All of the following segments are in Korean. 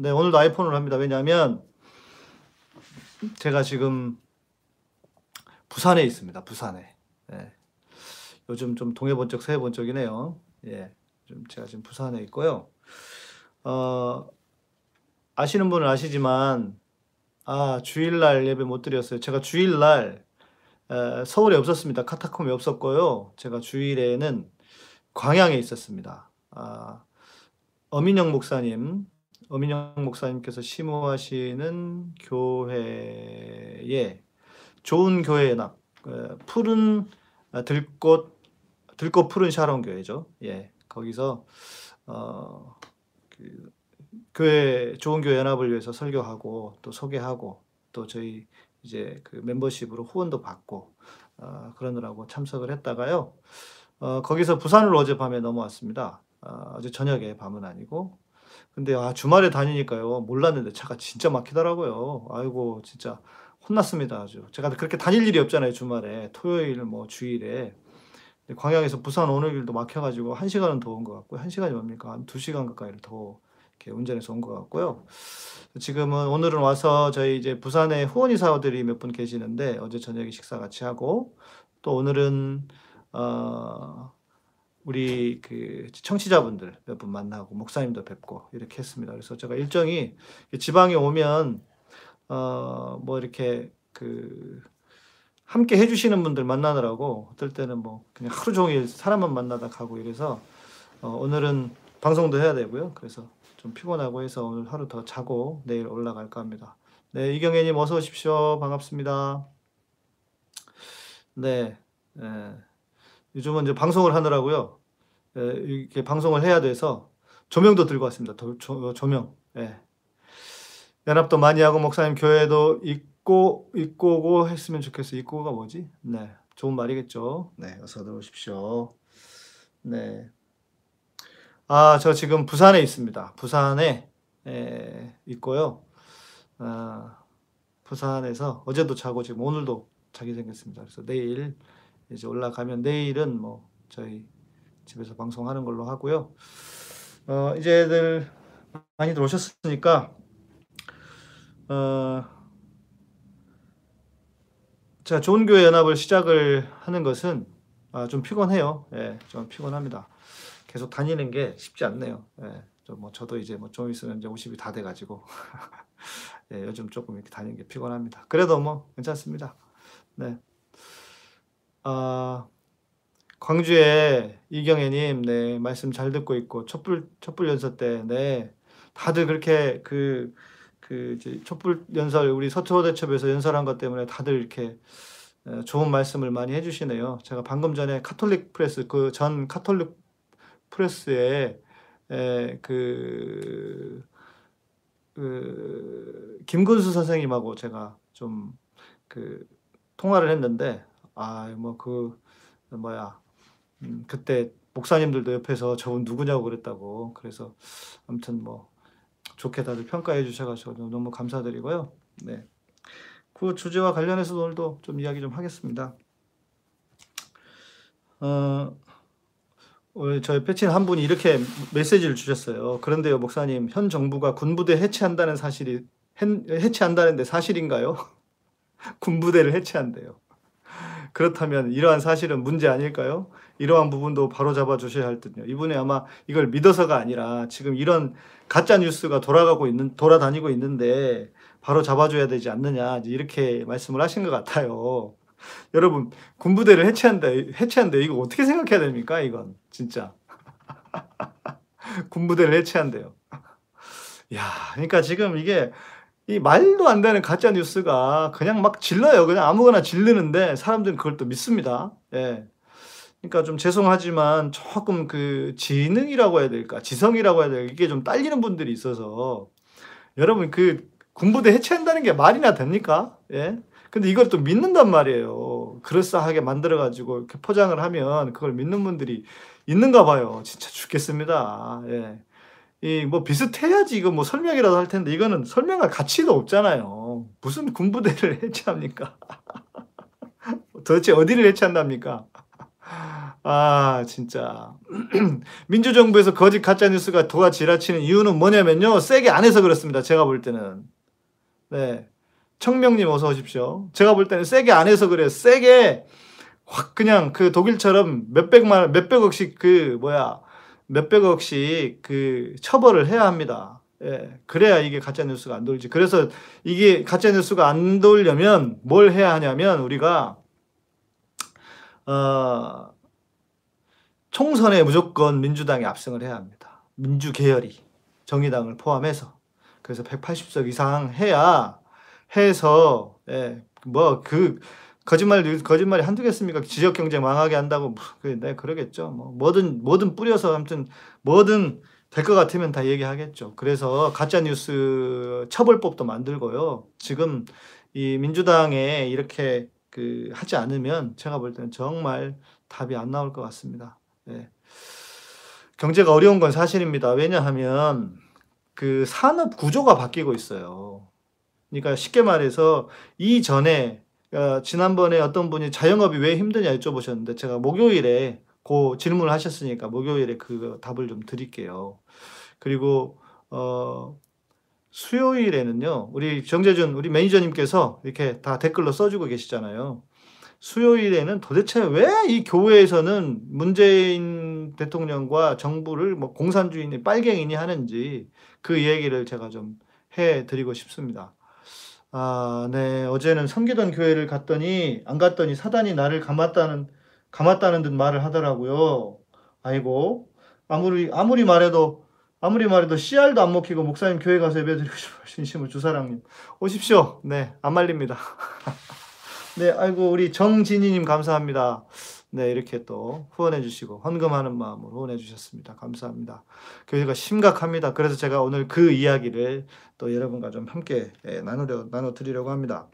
네, 오늘도 아이폰으로 합니다. 왜냐하면 제가 지금 부산에 있습니다. 부산에. 예. 요즘 좀 동해 번쩍 서해 번쩍이네요. 예. 좀 제가 지금 부산에 있고요. 어, 아시는 분은 아시지만 아 주일날 예배 못 드렸어요. 제가 주일날 에, 서울에 없었습니다. 카타콤에 없었고요. 제가 주일에는 광양에 있었습니다. 아, 어민영 목사님, 어민영 목사님께서 심호하시는 교회에 좋은 교회 연합, 에, 푸른 아, 들꽃 들꽃 푸른 샤론 교회죠. 예, 거기서 어, 그, 교회 좋은 교회 연합을 위해서 설교하고 또 소개하고 또 저희 이제 그 멤버십으로 후원도 받고 어, 그러느라고 참석을 했다가요. 어, 거기서 부산으로 어젯밤에 넘어왔습니다. 어, 어제 저녁에 밤은 아니고. 근데 아, 주말에 다니니까요. 몰랐는데 차가 진짜 막히더라고요. 아이고 진짜 혼났습니다. 아주. 제가 그렇게 다닐 일이 없잖아요. 주말에 토요일 뭐 주일에. 광양에서 부산 오는 길도 막혀가지고 한 시간은 더 온 것 같고요. 한 시간이 뭡니까? 한 두 시간 가까이를 더 이렇게 운전해서 온 것 같고요. 지금은 오늘은 와서 저희 이제 부산에 후원 이사들이 몇 분 계시는데 어제 저녁에 식사 같이 하고 또 오늘은 어 우리 그 청취자분들 몇 분 만나고 목사님도 뵙고 이렇게 했습니다. 그래서 제가 일정이 지방에 오면 어 뭐 이렇게 그 함께 해주시는 분들 만나느라고 어떨 때는 뭐 그냥 하루 종일 사람만 만나다 가고 이래서 어 오늘은 방송도 해야 되고요. 그래서 좀 피곤하고 해서 오늘 하루 더 자고 내일 올라갈까 합니다. 네, 이경애님 어서 오십시오. 반갑습니다. 네, 예, 요즘은 이제 방송을 하느라고요. 예, 이렇게 방송을 해야 돼서 조명도 들고 왔습니다. 조, 조, 조명. 예. 연합도 많이 하고 목사님 교회도 있고 있고 고 했으면 좋겠어요. 있고가 뭐지? 네, 좋은 말이겠죠. 네, 어서 들어오십시오. 네. 아, 저 지금 부산에 있습니다. 부산에 에, 있고요. 아, 부산에서 어제도 자고 지금 오늘도 자기 생겼습니다. 그래서 내일 이제 올라가면 내일은 뭐 저희 집에서 방송하는 걸로 하고요. 어, 이제들 많이들 오셨으니까 어, 제가 좋은 교회 연합을 시작을 하는 것은 아, 좀 피곤해요. 예, 좀 피곤합니다. 계속 다니는 게 쉽지 않네요. 예, 뭐 저도 이제 뭐 좀 있으면 이제 50이 다 돼가지고 예, 요즘 조금 이렇게 다니는 게 피곤합니다. 그래도 뭐 괜찮습니다. 네. 아, 광주에 이경애님, 네, 말씀 잘 듣고 있고, 촛불, 촛불 연설 때, 네, 다들 그렇게 그, 그, 이제 촛불 연설, 우리 서초대첩에서 연설한 것 때문에 다들 이렇게 좋은 말씀을 많이 해주시네요. 제가 방금 전에 카톨릭 프레스, 그 전 카톨릭 프레스에 에, 그, 그 김근수 선생님하고 제가 좀 그 통화를 했는데 아 뭐 그 뭐야 음, 그때 목사님들도 옆에서 저분 누구냐고 그랬다고 그래서 아무튼 뭐 좋게 다들 평가해 주셔가지고 너무 감사드리고요. 네. 그 주제와 관련해서 오늘도 좀 이야기 좀 하겠습니다. 어, 저희 패친 한 분이 이렇게 메시지를 주셨어요. 그런데요, 목사님, 현 정부가 군부대 해체한다는 사실이 해체한다는데 사실인가요? 군부대를 해체한대요. 그렇다면 이러한 사실은 문제 아닐까요? 이러한 부분도 바로 잡아 주셔야 할 듯요. 이분이 아마 이걸 믿어서가 아니라 지금 이런 가짜 뉴스가 돌아가고 있는 돌아다니고 있는데 바로 잡아줘야 되지 않느냐 이렇게 말씀을 하신 것 같아요. 여러분 군부대를 해체한다 해체한다 이거 어떻게 생각해야 됩니까 이건 진짜 군부대를 해체한대요. 야, 그러니까 지금 이게 이 말도 안 되는 가짜 뉴스가 그냥 막 질러요. 그냥 아무거나 질르는데 사람들은 그걸 또 믿습니다. 예. 그러니까 좀 죄송하지만 조금 그 지능이라고 해야 될까, 지성이라고 해야 될까, 이게 좀 딸리는 분들이 있어서 여러분 그 군부대 해체한다는 게 말이나 됩니까? 예. 근데 이걸 또 믿는단 말이에요. 그럴싸하게 만들어가지고 이렇게 포장을 하면 그걸 믿는 분들이 있는가 봐요. 진짜 죽겠습니다. 예. 이 뭐 비슷해야지 이거 뭐 설명이라도 할 텐데 이거는 설명할 가치도 없잖아요. 무슨 군부대를 해체합니까? 도대체 어디를 해체한답니까? 아 진짜 민주정부에서 거짓 가짜 뉴스가 도가 지라치는 이유는 뭐냐면요 세게 안 해서 그렇습니다. 제가 볼 때는 네 청명님 어서 오십시오. 제가 볼 때는 세게 안 해서 그래요. 세게 확 그냥 그 독일처럼 몇백만 몇백억씩 그 뭐야 몇백억씩 그 처벌을 해야 합니다. 예, 그래야 이게 가짜 뉴스가 안 돌지. 그래서 이게 가짜 뉴스가 안 돌려면 뭘 해야 하냐면 우리가 어, 총선에 무조건 민주당이 압승을 해야 합니다. 민주 계열이 정의당을 포함해서 그래서 180석 이상 해야 해서 예, 뭐 그 거짓말 거짓말이 한두 개습니까? 지역 경제 망하게 한다고 뭐, 그, 네 그러겠죠. 뭐 뭐든 뭐든 뿌려서 아무튼 뭐든 될 것 같으면 다 얘기하겠죠. 그래서 가짜 뉴스 처벌법도 만들고요. 지금 이 민주당에 이렇게 그 하지 않으면 제가 볼 때는 정말 답이 안 나올 것 같습니다. 예. 경제가 어려운 건 사실입니다. 왜냐하면 그 산업 구조가 바뀌고 있어요. 그러니까 쉽게 말해서 이전에 어, 지난번에 어떤 분이 자영업이 왜 힘드냐 여쭤보셨는데 제가 목요일에 그 질문을 하셨으니까 목요일에 그 답을 좀 드릴게요. 그리고 어 수요일에는요. 우리 정재준 우리 매니저님께서 이렇게 다 댓글로 써주고 계시잖아요. 수요일에는 도대체 왜 이 교회에서는 문재인 대통령과 정부를 뭐 공산주의니 빨갱이니 하는지 그 얘기를 제가 좀 해드리고 싶습니다. 아, 네. 어제는 섬기던 교회를 갔더니 안 갔더니 사단이 나를 감았다는 감았다는 듯 말을 하더라고요. 아이고 아무리 아무리 말해도 아무리 말해도 씨알도 안 먹히고 목사님 교회 가서 예배드리고 싶어요. 진심으로 주사랑님 오십시오. 네, 안 말립니다. 네, 아이고 우리 정진희님 감사합니다. 네, 이렇게 또 후원해 주시고 헌금하는 마음으로 후원해 주셨습니다. 감사합니다. 교회가 심각합니다. 그래서 제가 오늘 그 이야기를 또 여러분과 좀 함께 예, 나누려 나눠 드리려고 합니다.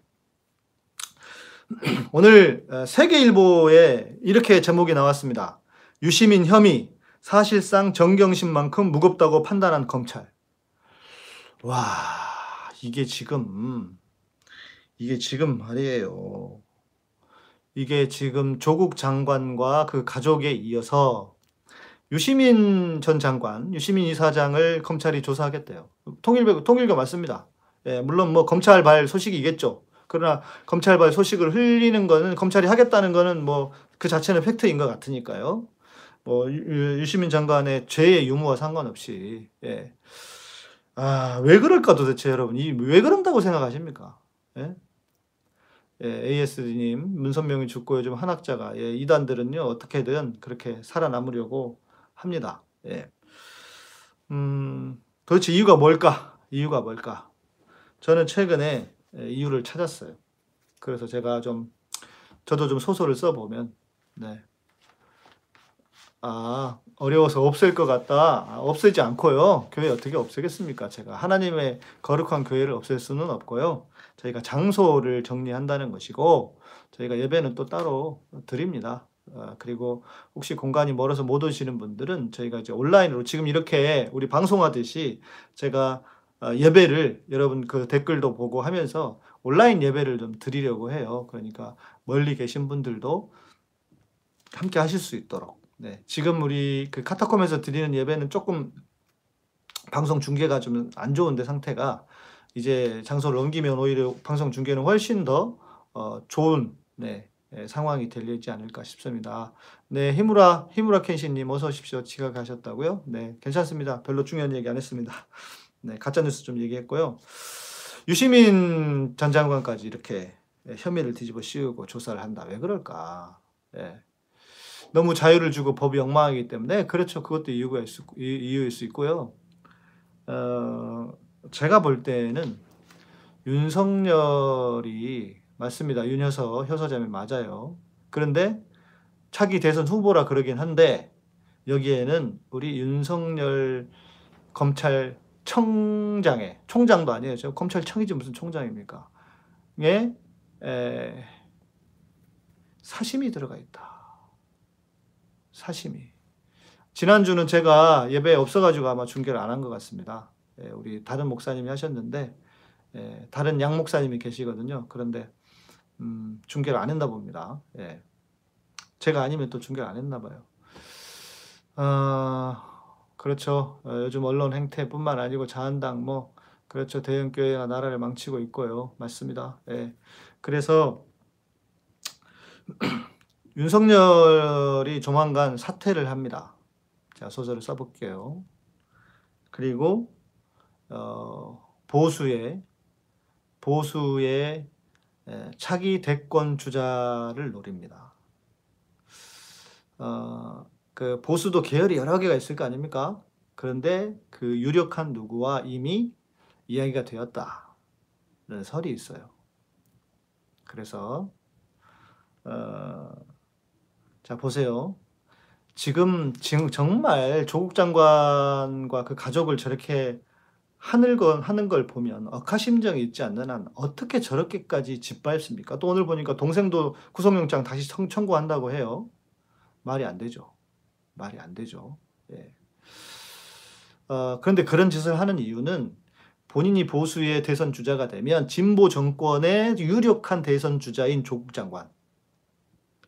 오늘 어, 세계일보에 이렇게 제목이 나왔습니다. 유시민 혐의 사실상 정경심만큼 무겁다고 판단한 검찰. 와, 이게 지금 이게 지금 말이에요. 이게 지금 조국 장관과 그 가족에 이어서 유시민 전 장관, 유시민 이사장을 검찰이 조사하겠대요. 통일부, 통일교 맞습니다. 예, 물론 뭐 검찰 발 소식이겠죠. 그러나 검찰 발 소식을 흘리는 거는 검찰이 하겠다는 거는 뭐 그 자체는 팩트인 것 같으니까요. 뭐 유시민 장관의 죄의 유무와 상관없이 예. 아, 왜 그럴까 도대체 여러분? 이 왜 그런다고 생각하십니까? 예? 예, AS님, 문선명이 죽고 요즘 한학자가, 예, 이단들은요, 어떻게든 그렇게 살아남으려고 합니다. 예. 음, 도대체 이유가 뭘까? 이유가 뭘까? 저는 최근에 예, 이유를 찾았어요. 그래서 제가 좀, 저도 좀 소설을 써 보면, 네. 아, 어려워서 없앨 것 같다. 아, 없애지 않고요. 교회 어떻게 없애겠습니까? 제가 하나님의 거룩한 교회를 없앨 수는 없고요. 저희가 장소를 정리한다는 것이고 저희가 예배는 또 따로 드립니다. 어, 그리고 혹시 공간이 멀어서 못 오시는 분들은 저희가 이제 온라인으로 지금 이렇게 우리 방송하듯이 제가 어, 예배를 여러분 그 댓글도 보고 하면서 온라인 예배를 좀 드리려고 해요. 그러니까 멀리 계신 분들도 함께 하실 수 있도록. 네. 지금 우리 그 카타콤에서 드리는 예배는 조금 방송 중계가 좀 안 좋은데 상태가 이제 장소를 옮기면 오히려 방송 중계는 훨씬 더 어, 좋은 네, 네, 상황이 되지 않을까 싶습니다. 네, 히무라 히무라 켄시님 어서 오십시오. 지각하셨다고요? 네, 괜찮습니다. 별로 중요한 얘기 안 했습니다. 네, 가짜 뉴스 좀 얘기했고요. 유시민 전 장관까지 이렇게 혐의를 뒤집어 씌우고 조사를 한다. 왜 그럴까? 네. 너무 자유를 주고 법이 엉망하기 때문에 그렇죠. 그것도 이유가 있, 이유일 수 있고요. 어, 제가 볼 때는 윤석열이 맞습니다. 윤여서 효서자매 맞아요. 그런데 차기 대선 후보라 그러긴 한데 여기에는 우리 윤석열 검찰청장의 총장도 아니에요. 저 검찰청이지 무슨 총장입니까? 에, 에 사심이 들어가 있다. 사심이. 지난주는 제가 예배에 없어가지고 아마 중계를 안 한 것 같습니다. 예, 우리 다른 목사님이 하셨는데 예, 다른 양 목사님이 계시거든요. 그런데 음, 중계를 안 했나 봅니다. 예. 제가 아니면 또 중계를 안 했나 봐요. 아, 그렇죠. 어, 요즘 언론 행태뿐만 아니고 자한당 뭐 그렇죠. 대형 교회가 나라를 망치고 있고요. 맞습니다. 예. 그래서 윤석열이 조만간 사퇴를 합니다. 자, 소설을 써볼게요. 그리고 어, 보수의 보수의 예, 차기 대권 주자를 노립니다. 어, 그 보수도 계열이 여러 개가 있을 거 아닙니까? 그런데 그 유력한 누구와 이미 이야기가 되었다는 설이 있어요. 그래서 어, 자 보세요. 지금 지금 정말 조국 장관과 그 가족을 저렇게 하늘 건 하는 걸 보면 억하심정이 있지 않는 한 어떻게 저렇게까지 짓밟습니까? 또 오늘 보니까 동생도 구속영장 다시 청구한다고 해요. 말이 안 되죠. 말이 안 되죠. 예. 어, 그런데 그런 짓을 하는 이유는 본인이 보수의 대선 주자가 되면 진보 정권의 유력한 대선 주자인 조국 장관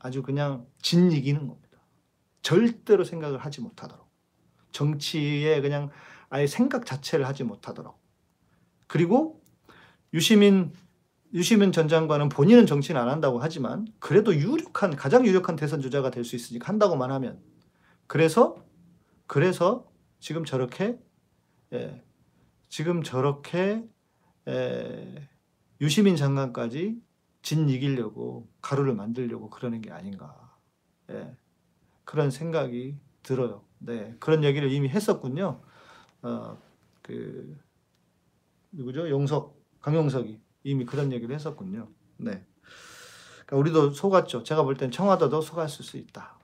아주 그냥 진 이기는 겁니다. 절대로 생각을 하지 못하도록 정치에 그냥 아예 생각 자체를 하지 못하도록. 그리고 유시민 유시민 전 장관은 본인은 정치는 안 한다고 하지만 그래도 유력한 가장 유력한 대선 주자가 될 수 있으니까 한다고만 하면. 그래서 그래서 지금 저렇게 예, 지금 저렇게 에, 유시민 장관까지 진 이기려고 가루를 만들려고 그러는 게 아닌가. 예, 그런 생각이 들어요. 네. 그런 얘기를 이미 했었군요. 어, 그 누구죠? 용석 강용석이 이미 그런 얘기를 했었군요. 네. 그러니까 우리도 속았죠. 제가 볼 땐 청와대도 속았을 수 있다.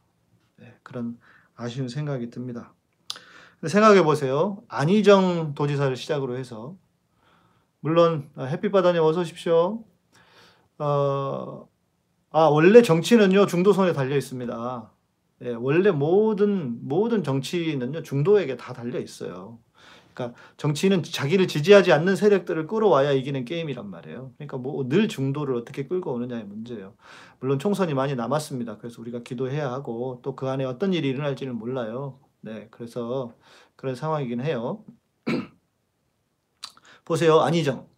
네, 그런 아쉬운 생각이 듭니다. 생각해 보세요. 안희정 도지사를 시작으로 해서 물론 아, 햇빛바다님 어서 오십시오. 어, 아 원래 정치는요 중도선에 달려 있습니다. 예, 원래 모든 모든 정치는요 중도에게 다 달려 있어요. 그러니까 정치는 자기를 지지하지 않는 세력들을 끌어와야 이기는 게임이란 말이에요. 그러니까 뭐 늘 중도를 어떻게 끌고 오느냐의 문제예요. 물론 총선이 많이 남았습니다. 그래서 우리가 기도해야 하고 또 그 안에 어떤 일이 일어날지는 몰라요. 네, 그래서 그런 상황이긴 해요. 보세요, 안희정.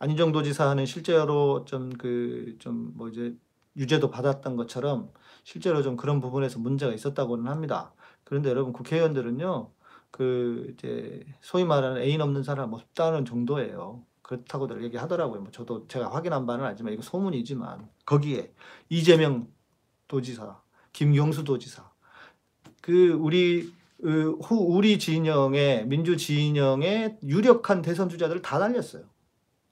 안희정 도지사는 실제로 좀 그 좀 뭐 이제 유죄도 받았던 것처럼 실제로 좀 그런 부분에서 문제가 있었다고는 합니다. 그런데 여러분 국회의원들은요, 그 이제 소위 말하는 애인 없는 사람 없다는 정도예요. 그렇다고들 얘기하더라고요. 뭐 저도 제가 확인한 바는 아니지만 이거 소문이지만 거기에 이재명 도지사, 김경수 도지사, 그 우리 그후 우리 진영의 민주 진영의 유력한 대선 주자들을 다 날렸어요.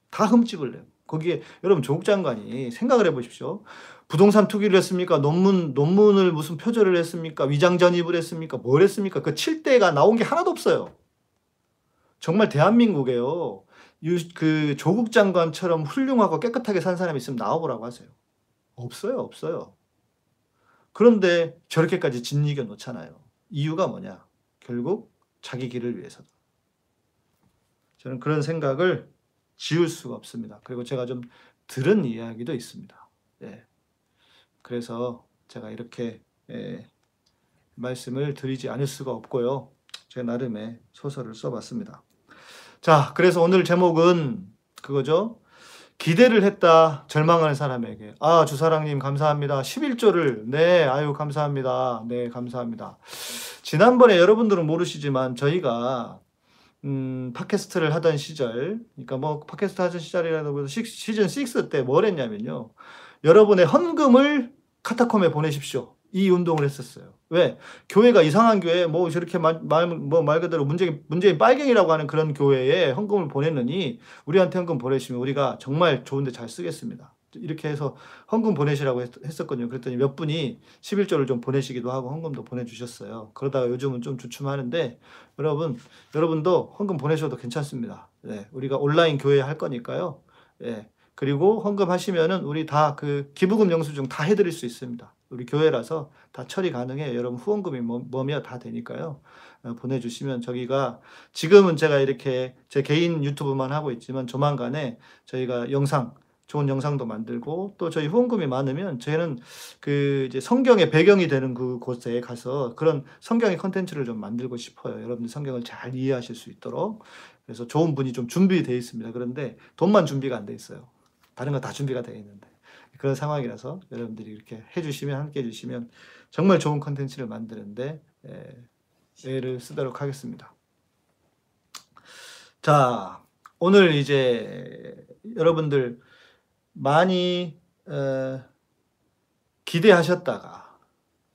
다 흠집을 내요. 거기에 여러분 조국 장관이 생각을 해보십시오. 부동산 투기를 했습니까? 논문 논문을 무슨 표절을 했습니까? 위장 전입을 했습니까? 뭘 했습니까? 그 7대가 나온 게 하나도 없어요. 정말 대한민국에요. 유, 그 조국 장관처럼 훌륭하고 깨끗하게 산 사람이 있으면 나와보라고 하세요. 없어요, 없어요. 그런데 저렇게까지 짓이겨 놓잖아요. 이유가 뭐냐? 결국 자기 길을 위해서다. 저는 그런 생각을 지울 수가 없습니다. 그리고 제가 좀 들은 이야기도 있습니다. 예. 그래서 제가 이렇게 예, 말씀을 드리지 않을 수가 없고요. 제 나름의 소설을 써봤습니다. 자, 그래서 오늘 제목은 그거죠. 기대를 했다 절망하는 사람에게 아 주사랑님 감사합니다 11조를 네 아유 감사합니다 네 감사합니다 지난번에 여러분들은 모르시지만 저희가 음 팟캐스트를 하던 시절 그러니까 뭐 팟캐스트 하던 시절이라도 시즌 6 때 뭘 했냐면요 여러분의 헌금을 카타콤에 보내십시오 이 운동을 했었어요. 왜? 교회가 이상한 교회, 뭐 저렇게 말, 말, 뭐말 그대로 문제, 문재인 빨갱이라고 하는 그런 교회에 헌금을 보냈느니 우리한테 헌금 보내시면 우리가 정말 좋은데 잘 쓰겠습니다. 이렇게 해서 헌금 보내시라고 했, 었거든요 그랬더니 몇 분이 11조를 좀 보내시기도 하고 헌금도 보내주셨어요. 그러다가 요즘은 좀 주춤하는데 여러분, 여러분도 헌금 보내셔도 괜찮습니다. 네, 우리가 온라인 교회 할 거니까요. 예. 그리고 헌금 하시면은 우리 다 그 기부금 영수증 다 해드릴 수 있습니다. 우리 교회라서 다 처리 가능해요. 여러분 후원금이 뭐, 뭐며 다 되니까요. 어, 보내주시면 저기가 지금은 제가 이렇게 제 개인 유튜브만 하고 있지만 조만간에 저희가 영상 좋은 영상도 만들고 또 저희 후원금이 많으면 저희는 그 이제 성경의 배경이 되는 그 곳에 가서 그런 성경의 컨텐츠를 좀 만들고 싶어요. 여러분들 성경을 잘 이해하실 수 있도록. 그래서 좋은 분이 좀 준비되어 있습니다. 그런데 돈만 준비가 안 돼 있어요. 다른 거 다 준비가 되어 있는데. 그런 상황이라서 여러분들이 이렇게 해주시면 함께 해주시면 정말 좋은 컨텐츠를 만드는데 예, 애를 쓰도록 하겠습니다. 자, 오늘 이제 여러분들 많이 어, 기대하셨다가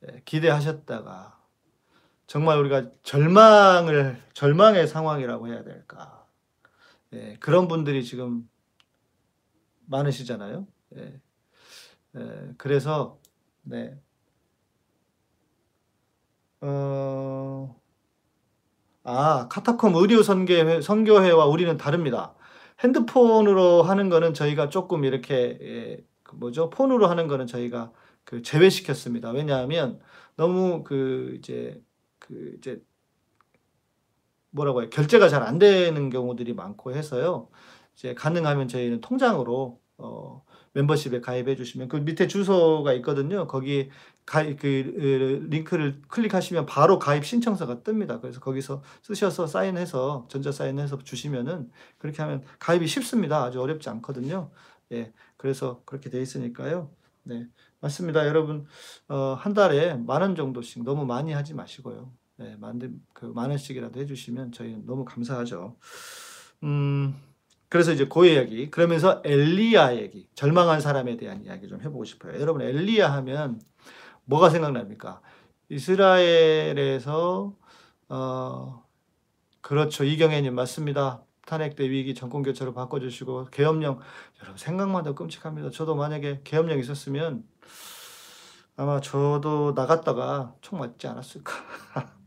예, 기대하셨다가 정말 우리가 절망을 절망의 상황이라고 해야 될까 예, 그런 분들이 지금 많으시잖아요. 예, 예, 그래서 네. 어, 아, 카타콤 의료 선교회, 선교회와 우리는 다릅니다. 핸드폰으로 하는 거는 저희가 조금 이렇게 예, 그 뭐죠? 폰으로 하는 거는 저희가 그 제외시켰습니다. 왜냐하면 너무 그 이제 그 이제 뭐라고 해요? 결제가 잘 안 되는 경우들이 많고 해서요. 이제 가능하면 저희는 통장으로 어 멤버십에 가입해 주시면 그 밑에 주소가 있거든요. 거기 가입 그 링크를 클릭하시면 바로 가입 신청서가 뜹니다. 그래서 거기서 쓰셔서 사인해서 전자 사인해서 주시면은 그렇게 하면 가입이 쉽습니다. 아주 어렵지 않거든요. 예. 그래서 그렇게 돼 있으니까요. 네. 맞습니다. 여러분 어, 한 달에 만 원 정도씩 너무 많이 하지 마시고요. 네, 만든 그만 원씩이라도 해 주시면 저희는 너무 감사하죠. 음 그래서 이제 그 이야기 그러면서 엘리야 얘기 절망한 사람에 대한 이야기 좀 해보고 싶어요. 여러분 엘리야 하면 뭐가 생각납니까? 이스라엘에서 어 그렇죠 이경애님 맞습니다. 탄핵 때 위기 정권 교체로 바꿔주시고 계엄령 여러분 생각만 해도 끔찍합니다. 저도 만약에 계엄령 있었으면 아마 저도 나갔다가 총 맞지 않았을까.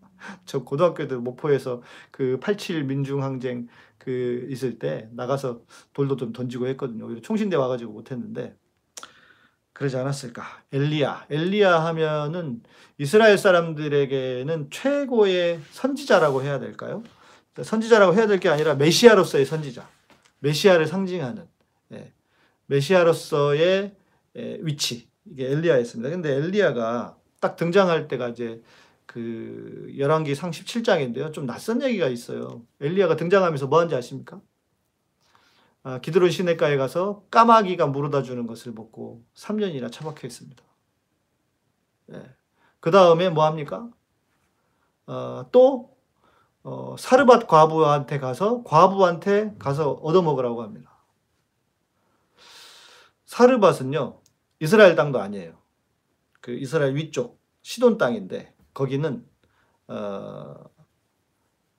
저 고등학교 때 목포에서 그 87 민중항쟁 그 있을 때 나가서 돌도 좀 던지고 했거든요. 오히려 총신대 와가지고 못했는데 그러지 않았을까. 엘리야. 엘리야 하면은 이스라엘 사람들에게는 최고의 선지자라고 해야 될까요? 선지자라고 해야 될 게 아니라 메시아로서의 선지자. 메시아를 상징하는 예. 메시아로서의 예, 위치. 이게 엘리야였습니다. 근데 엘리야가 딱 등장할 때가 이제 그 열왕기 상 17장인데요. 좀 낯선 얘기가 있어요. 엘리야가 등장하면서 뭐 한지 아십니까? 아, 기드론 시내가에 가서 까마귀가 물어다 주는 것을 먹고 3년이나 처박혀 있습니다. 네. 그 다음에 뭐 합니까? 어, 또 어, 사르밧 과부한테 가서 과부한테 가서 얻어먹으라고 합니다. 사르밧은요 이스라엘 땅도 아니에요. 그 이스라엘 위쪽 시돈 땅인데 거기는 어,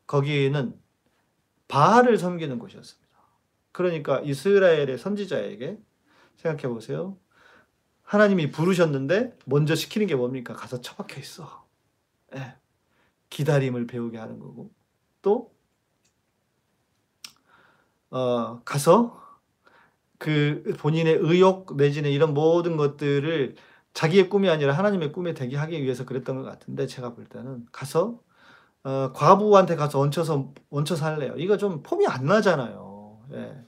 거기는 바알을 섬기는 곳이었습니다. 그러니까 이스라엘의 선지자에게 생각해 보세요. 하나님이 부르셨는데 먼저 시키는 게 뭡니까? 가서 처박혀 있어. 예. 기다림을 배우게 하는 거고 또 어, 가서 그 본인의 의욕 내지는 이런 모든 것들을 자기의 꿈이 아니라 하나님의 꿈에 되게 하기 위해서 그랬던 것 같은데 제가 볼 때는 가서 어, 과부한테 가서 얹혀서 얹혀 살래요. 이거 좀 폼이 안 나잖아요. 예.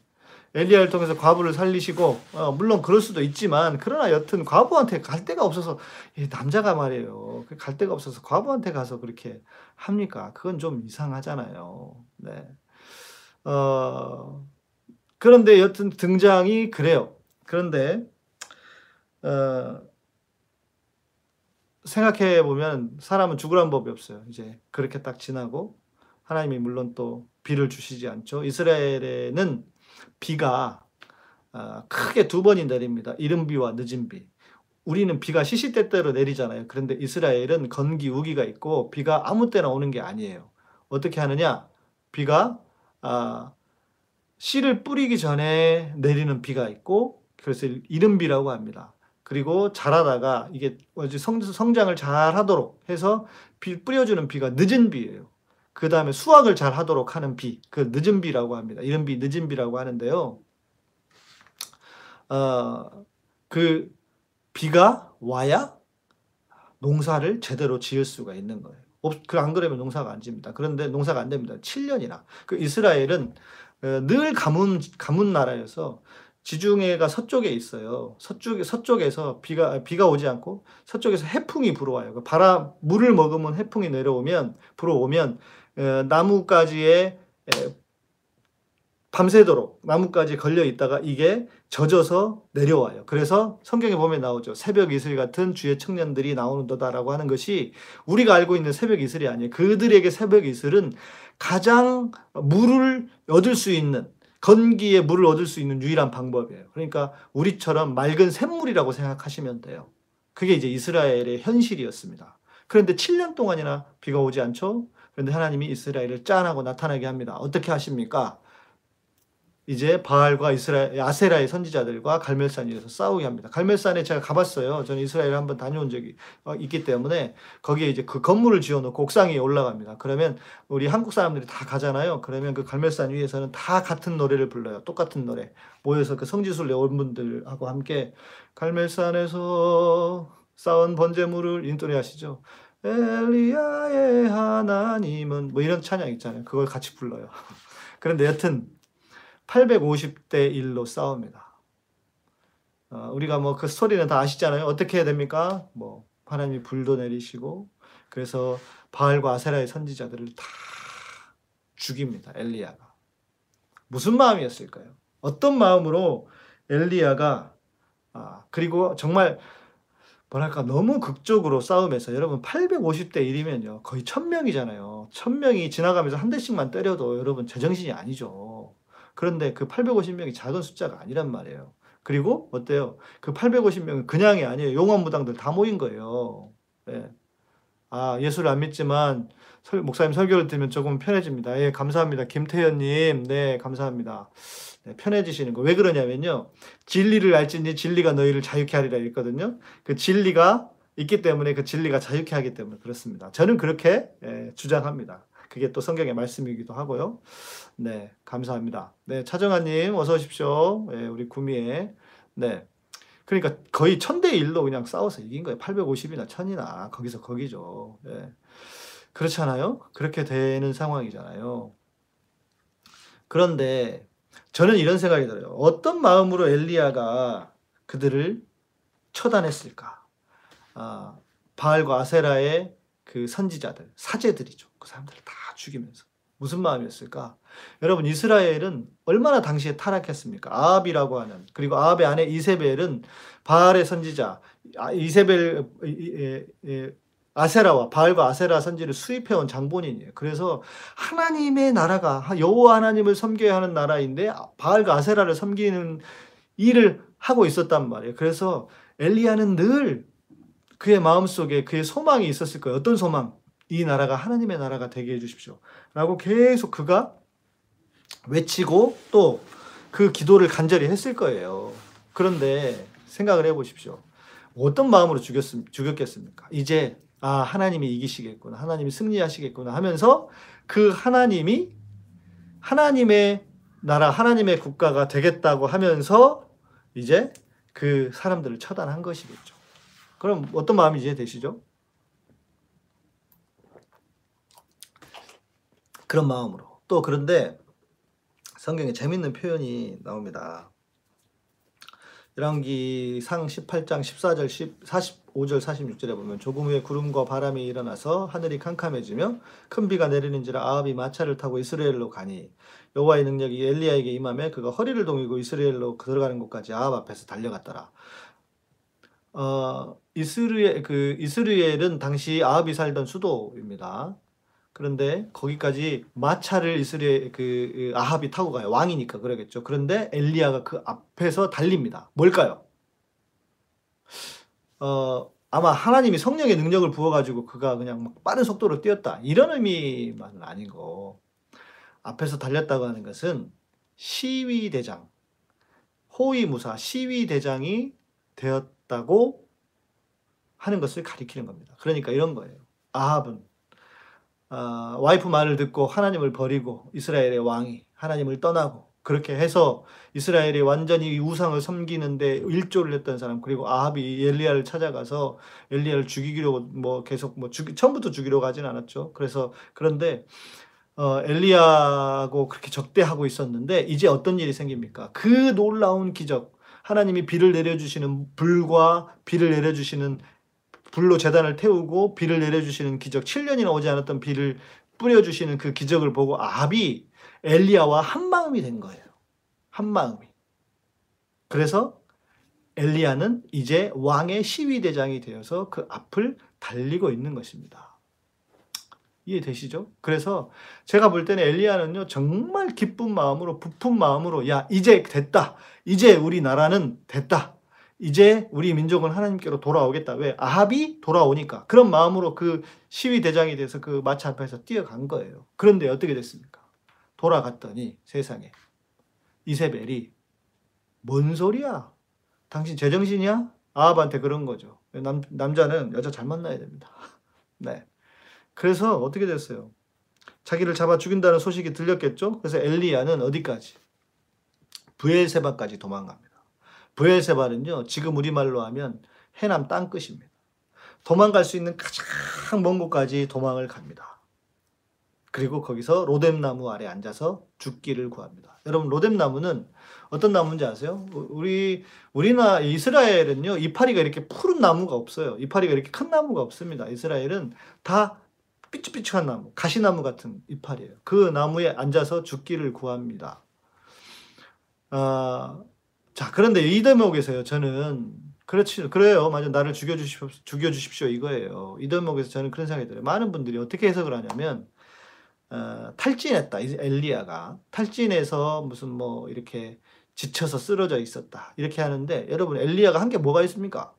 엘리야를 통해서 과부를 살리시고 어, 물론 그럴 수도 있지만 그러나 여튼 과부한테 갈 데가 없어서 예, 남자가 말이에요. 그갈 데가 없어서 과부한테 가서 그렇게 합니까? 그건 좀 이상하잖아요. 네. 어, 그런데 여튼 등장이 그래요. 그런데 어, 생각해 보면 사람은 죽으란 법이 없어요. 이제 그렇게 딱 지나고 하나님이 물론 또 비를 주시지 않죠. 이스라엘에는 비가 아, 크게 두 번이 내립니다. 이른 비와 늦은 비. 우리는 비가 시시때때로 내리잖아요. 그런데 이스라엘은 건기 우기가 있고 비가 아무 때나 오는 게 아니에요. 어떻게 하느냐? 비가 아, 씨를 뿌리기 전에 내리는 비가 있고 그래서 이른 비라고 합니다. 그리고 자라다가 이게 성, 성장을 잘 하도록 해서 비, 뿌려주는 비가 늦은 비예요. 그 다음에 수확을 잘 하도록 하는 비, 그 늦은 비라고 합니다. 이런 비, 늦은 비라고 하는데요. 어, 그 비가 와야 농사를 제대로 지을 수가 있는 거예요. 그안 그러면 농사가 안 집니다. 그런데 농사가 안 됩니다. 7년이나. 그 이스라엘은 어, 늘 가문, 가문 나라여서 지중해가 서쪽에 있어요. 서쪽에 서쪽에서 비가 비가 오지 않고 서쪽에서 해풍이 불어와요. 그 바람 물을 머금은 해풍이 내려오면 불어오면 어, 나뭇가지에 밤새도록 나뭇가지 걸려 있다가 이게 젖어서 내려와요. 그래서 성경에 보면 나오죠. 새벽 이슬 같은 주의 청년들이 나오는도다라고 하는 것이 우리가 알고 있는 새벽 이슬이 아니에요. 그들에게 새벽 이슬은 가장 물을 얻을 수 있는 건기에 물을 얻을 수 있는 유일한 방법이에요. 그러니까 우리처럼 맑은 샘물이라고 생각하시면 돼요. 그게 이제 이스라엘의 현실이었습니다. 그런데 7년 동안이나 비가 오지 않죠? 그런데 하나님이 이스라엘을 짠하고 나타나게 합니다. 어떻게 하십니까? 이제 바알과 이스라엘 아세라의 선지자들과 갈멜산 위에서 싸우게 합니다. 갈멜산에 제가 가봤어요. 저는 이스라엘 한번 다녀온 적이 어, 있기 때문에 거기에 이제 그 건물을 지어놓고 옥상 위에 올라갑니다. 그러면 우리 한국 사람들이 다 가잖아요. 그러면 그 갈멜산 위에서는 다 같은 노래를 불러요. 똑같은 노래 모여서 그 성지순례 온 분들하고 함께 갈멜산에서 쌓은 번제물을 인도리 하시죠. 엘리야의 하나님은 뭐 이런 찬양 있잖아요. 그걸 같이 불러요. 그런데 여튼 850대 1로 싸웁니다. 어, 우리가 뭐 그 스토리는 다 아시잖아요. 어떻게 해야 됩니까? 뭐 하나님이 불도 내리시고 그래서 바알과 아세라의 선지자들을 다 죽입니다. 엘리야가. 무슨 마음이었을까요? 어떤 마음으로 엘리야가 아, 그리고 정말 뭐랄까 너무 극적으로 싸움에서 여러분 850대 1이면요 거의 1000명이잖아요 1000명이 지나가면서 한 대씩만 때려도 여러분 제정신이 아니죠 그런데 그 850명이 작은 숫자가 아니란 말이에요. 그리고 어때요? 그 850명은 그냥이 아니에요. 용원무당들 다 모인 거예요. 네. 아, 예수를 안 믿지만 설, 목사님 설교를 들으면 조금 편해집니다. 예, 감사합니다. 김태현님, 네, 감사합니다. 네, 편해지시는 거. 왜 그러냐면요. 진리를 알지니 진리가 너희를 자유케 하리라 했거든요. 그 진리가 있기 때문에 그 진리가 자유케 하기 때문에 그렇습니다. 저는 그렇게 예, 주장합니다. 그게 또 성경의 말씀이기도 하고요. 네, 감사합니다. 네, 차정아님 어서 오십시오. 네, 우리 구미에. 네. 그러니까 거의 천 대 일로 그냥 싸워서 이긴 거예요. 850이나 1000이나 거기서 거기죠. 네. 그렇잖아요. 그렇게 되는 상황이잖아요. 그런데 저는 이런 생각이 들어요. 어떤 마음으로 엘리야가 그들을 처단했을까? 아, 바알과 아세라의 그 선지자들, 사제들이죠. 그 사람들을 다 죽이면서. 무슨 마음이었을까? 여러분 이스라엘은 얼마나 당시에 타락했습니까? 아합이라고 하는 그리고 아합의 아내 이세벨은 바알의 선지자 아, 이세벨 아세라와 바알과 아세라 선지를 수입해온 장본인이에요. 그래서 하나님의 나라가 여호와 하나님을 섬겨야 하는 나라인데 바알과 아세라를 섬기는 일을 하고 있었단 말이에요. 그래서 엘리야는 늘 그의 마음속에 그의 소망이 있었을 거예요. 어떤 소망? 이 나라가 하나님의 나라가 되게 해 주십시오. 라고 계속 그가 외치고 또 그 기도를 간절히 했을 거예요. 그런데 생각을 해 보십시오. 어떤 마음으로 죽였, 죽였겠습니까? 이제, 아, 하나님이 이기시겠구나. 하나님이 승리하시겠구나 하면서 그 하나님이 하나님의 나라, 하나님의 국가가 되겠다고 하면서 이제 그 사람들을 처단한 것이겠죠. 그럼 어떤 마음이 이해되시죠? 그런 마음으로. 또 그런데 성경에 재밌는 표현이 나옵니다. 열왕기상 18장 14절 10, 45절 46절에 보면 조금 후에 구름과 바람이 일어나서 하늘이 캄캄해지며 큰 비가 내리는지라 아합이 마차를 타고 이스라엘로 가니 여호와의 능력이 엘리야에게 임하며 그가 허리를 동이고 이스라엘로 들어가는 곳까지 아합 앞에서 달려갔더라. 어, 이스르엘 그 이스라엘은 당시 아합이 살던 수도입니다. 그런데 거기까지 마차를 이스라엘 그, 그 아합이 타고 가요. 왕이니까 그러겠죠. 그런데 엘리야가 그 앞에서 달립니다. 뭘까요? 어, 아마 하나님이 성령의 능력을 부어가지고 그가 그냥 막 빠른 속도로 뛰었다. 이런 의미만은 아니고 앞에서 달렸다고 하는 것은 시위대장, 호위무사, 시위대장이 되었다고 하는 것을 가리키는 겁니다. 그러니까 이런 거예요. 아합은 어, 와이프 말을 듣고 하나님을 버리고 이스라엘의 왕이 하나님을 떠나고 그렇게 해서 이스라엘이 완전히 우상을 섬기는데 일조를 했던 사람 그리고 아합이 엘리야를 찾아가서 엘리야를 죽이기로 뭐 계속 뭐 죽이 처음부터 죽이려고 하진 않았죠. 그래서 그런데 어, 엘리야하고 그렇게 적대하고 있었는데 이제 어떤 일이 생깁니까? 그 놀라운 기적 하나님이 비를 내려주시는 불과 비를 내려주시는 불로 재단을 태우고 비를 내려주시는 기적 7년이나 오지 않았던 비를 뿌려주시는 그 기적을 보고 아합이 엘리야와 한마음이 된 거예요. 한마음이. 그래서 엘리야는 이제 왕의 시위대장이 되어서 그 앞을 달리고 있는 것입니다. 이해되시죠? 그래서 제가 볼 때는 엘리야는요, 정말 기쁜 마음으로, 부푼 마음으로, 야, 이제 됐다. 이제 우리나라는 됐다. 이제 우리 민족은 하나님께로 돌아오겠다. 왜? 아합이 돌아오니까. 그런 마음으로 그 시위 대장이 돼서 그 마차 앞에서 뛰어간 거예요. 그런데 어떻게 됐습니까? 돌아갔더니 세상에 이세벨이 뭔 소리야? 당신 제정신이야? 아합한테 그런 거죠. 남, 남자는 여자 잘 만나야 됩니다. 네. 그래서 어떻게 됐어요? 자기를 잡아 죽인다는 소식이 들렸겠죠? 그래서 엘리야는 어디까지? 부엘세바까지 도망갑니다. 부엘세바는요, 지금 우리말로 하면 해남 땅끝입니다. 도망갈 수 있는 가장 먼 곳까지 도망을 갑니다. 그리고 거기서 로뎀나무 아래 앉아서 죽기를 구합니다. 여러분, 로뎀나무는 어떤 나무인지 아세요? 우리, 우리나 이스라엘은요, 이파리가 이렇게 푸른 나무가 없어요. 이파리가 이렇게 큰 나무가 없습니다. 이스라엘은 다 삐쭉삐쭉한 나무, 가시나무 같은 이파리예요. 그 나무에 앉아서 죽기를 구합니다. 아, 자, 그런데 이 대목에서요, 저는, 그렇지, 그래요. 맞아. 나를 죽여주십시오, 죽여주십시오. 이거예요. 이 대목에서 저는 그런 생각이 들어요. 많은 분들이 어떻게 해석을 하냐면, 어, 탈진했다. 엘리야가. 탈진해서 무슨 뭐, 이렇게 지쳐서 쓰러져 있었다. 이렇게 하는데, 여러분, 엘리야가 한 게 뭐가 있습니까?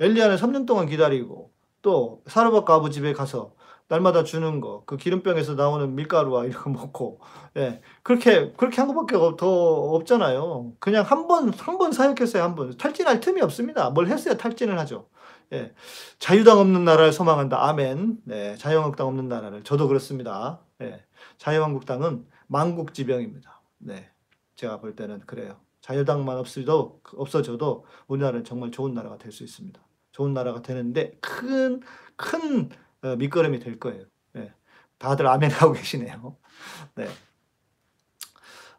엘리야는 3년 동안 기다리고, 또, 사르밧 아부 집에 가서 날마다 주는 거, 그 기름병에서 나오는 밀가루와 이런 거 먹고, 예. 그렇게, 그렇게 한 것밖에 더 없잖아요. 그냥 한 번, 한 번 사역했어요, 한 번. 탈진할 틈이 없습니다. 뭘 했어야 탈진을 하죠. 예. 자유당 없는 나라를 소망한다. 아멘. 네. 자유한국당 없는 나라를. 저도 그렇습니다. 예. 자유한국당은 망국지병입니다. 네. 제가 볼 때는 그래요. 자유당만 없어도, 없어져도 우리나라는 정말 좋은 나라가 될 수 있습니다. 좋은 나라가 되는데 큰, 큰 어, 밑거름이 될 거예요. 네. 다들 아멘 하고 계시네요. 네.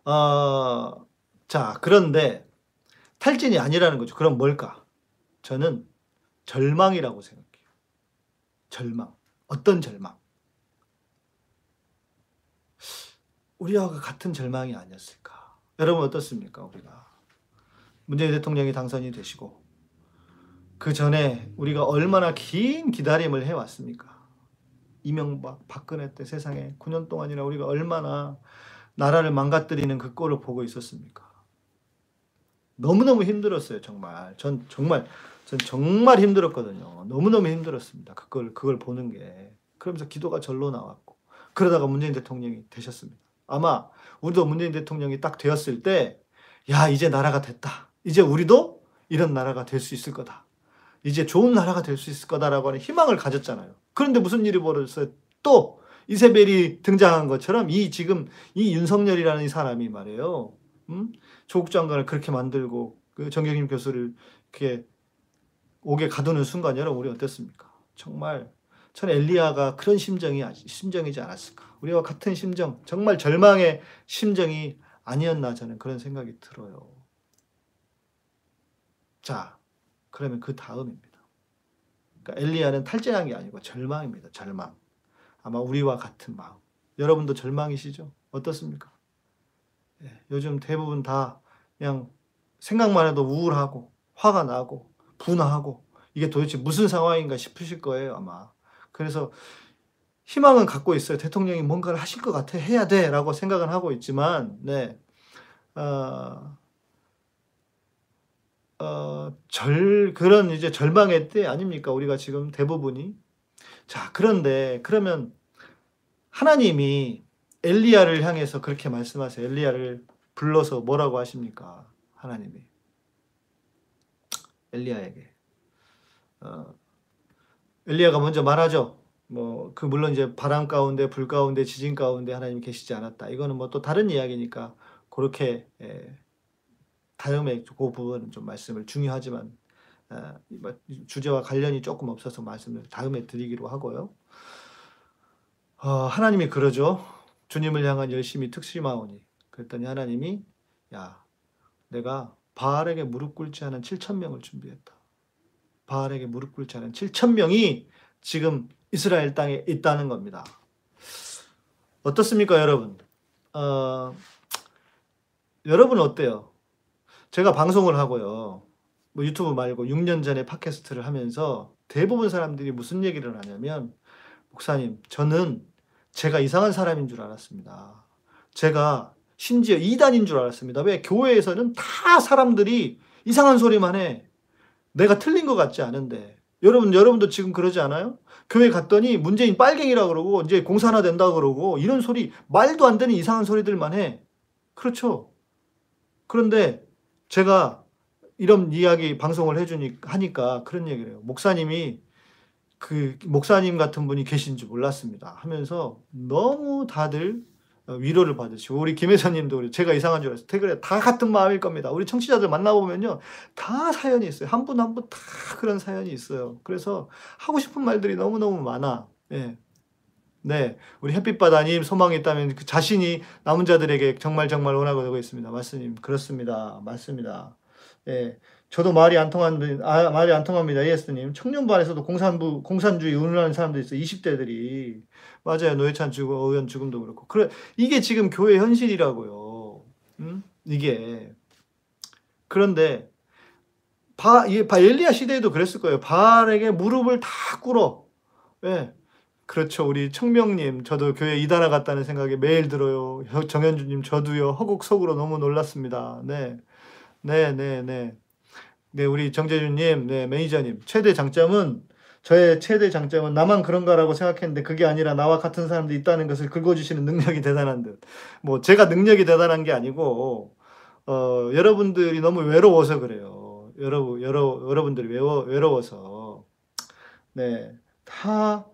어, 자, 그런데 탈진이 아니라는 거죠. 그럼 뭘까? 저는 절망이라고 생각해요. 절망. 어떤 절망? 우리와 같은 절망이 아니었을까? 여러분 어떻습니까? 우리가 문재인 대통령이 당선이 되시고 그 전에 우리가 얼마나 긴 기다림을 해왔습니까? 이명박, 박근혜 때 세상에 9년 동안이나 우리가 얼마나 나라를 망가뜨리는 그 꼴을 보고 있었습니까? 너무너무 힘들었어요, 정말. 전 정말, 전 정말 힘들었거든요. 너무너무 힘들었습니다. 그걸, 그걸 보는 게. 그러면서 기도가 절로 나왔고. 그러다가 문재인 대통령이 되셨습니다. 아마 우리도 문재인 대통령이 딱 되었을 때, 야, 이제 나라가 됐다. 이제 우리도 이런 나라가 될 수 있을 거다. 이제 좋은 나라가 될 수 있을 거다라고 하는 희망을 가졌잖아요. 그런데 무슨 일이 벌어졌어요? 또 이세벨이 등장한 것처럼 이 지금 이 윤석열이라는 이 사람이 말이에요. 음? 조국 장관을 그렇게 만들고 그 정경임 교수를 이렇게 옥에 가두는 순간 여러분 우리 어땠습니까? 정말 전 엘리야가 그런 심정이 심정이지 않았을까? 우리와 같은 심정, 정말 절망의 심정이 아니었나 저는 그런 생각이 들어요. 자, 그러면 그 다음입니다. 그러니까 엘리야는 탈진한 게 아니고 절망입니다. 절망. 아마 우리와 같은 마음. 여러분도 절망이시죠? 어떻습니까? 예, 요즘 대부분 다 그냥 생각만 해도 우울하고 화가 나고 분화하고 이게 도대체 무슨 상황인가 싶으실 거예요 아마. 그래서 희망은 갖고 있어요. 대통령이 뭔가를 하실 것 같아 해야 돼라고 생각은 하고 있지만 네. 어, 어, 절, 그런 이제 절망의 때 아닙니까? 우리가 지금 대부분이. 자, 그런데 그러면 하나님이 엘리야를 향해서 그렇게 말씀하세요. 엘리야를 불러서 뭐라고 하십니까? 하나님이. 엘리야에게. 어, 엘리야가 먼저 말하죠. 뭐, 그, 물론 이제 바람 가운데, 불 가운데, 지진 가운데 하나님이 계시지 않았다. 이거는 뭐 또 다른 이야기니까, 그렇게, 예, 다음에 그 부분은 좀 말씀을 중요하지만 어, 뭐 주제와 관련이 조금 없어서 말씀을 다음에 드리기로 하고요. 어, 하나님이 그러죠. 주님을 향한 열심히 특심하오니 그랬더니 하나님이 야 내가 바알에게 무릎 꿇지 않은 7천 명을 준비했다. 바알에게 무릎 꿇지 않은 7천 명이 지금 이스라엘 땅에 있다는 겁니다. 어떻습니까, 여러분? 어, 여러분 어때요? 제가 방송을 하고요. 뭐 유튜브 말고 6년 전에 팟캐스트를 하면서 대부분 사람들이 무슨 얘기를 하냐면 목사님, 저는 제가 이상한 사람인 줄 알았습니다. 제가 심지어 이단인 줄 알았습니다. 왜 교회에서는 다 사람들이 이상한 소리만 해. 내가 틀린 것 같지 않은데. 여러분, 여러분도 지금 그러지 않아요? 교회 갔더니 문재인 빨갱이라 그러고 이제 공산화 된다 그러고 이런 소리 말도 안 되는 이상한 소리들만 해. 그렇죠. 그런데 제가 이런 이야기 방송을 해주니 하니까 그런 얘기를 해요. 목사님이 그 목사님 같은 분이 계신 줄 몰랐습니다. 하면서 너무 다들 위로를 받으시고 우리 김혜선님도 그래 제가 이상한 줄 알았어요. 댓글에 다 같은 마음일 겁니다. 우리 청취자들 만나보면요 다 사연이 있어요. 한 분 한 분 다 그런 사연이 있어요. 그래서 하고 싶은 말들이 너무 너무 많아. 예. 네, 우리 햇빛바다님 소망이 있다면 그 자신이 남은 자들에게 정말 정말 원하고 되고 있습니다. 말씀님 그렇습니다. 맞습니다. 예, 저도 말이 안 통한 아, 말이 안 통합니다. 예스님 청년반에서도 공산부 공산주의 운운하는 사람도 있어요. 20대들이 맞아요. 노회찬 죽음, 의원 죽음도 그렇고 그래 이게 지금 교회 현실이라고요. 음? 이게 그런데 바, 이, 바 엘리야 시대에도 그랬을 거예요. 바알에게 무릎을 다 꿇어. 예. 그렇죠. 우리 청명님, 저도 교회 이단화 갔다는 생각에 매일 들어요. 정현주님, 저도요. 허국 속으로 너무 놀랐습니다. 네. 네, 네, 네. 네, 우리 정재준님, 네, 매니저님. 최대 장점은, 저의 최대 장점은 나만 그런가라고 생각했는데 그게 아니라 나와 같은 사람도 있다는 것을 긁어주시는 능력이 대단한 듯. 뭐, 제가 능력이 대단한 게 아니고, 어, 여러분들이 너무 외로워서 그래요. 여러, 여러, 여러분들이 외워, 외로워서. 네. 다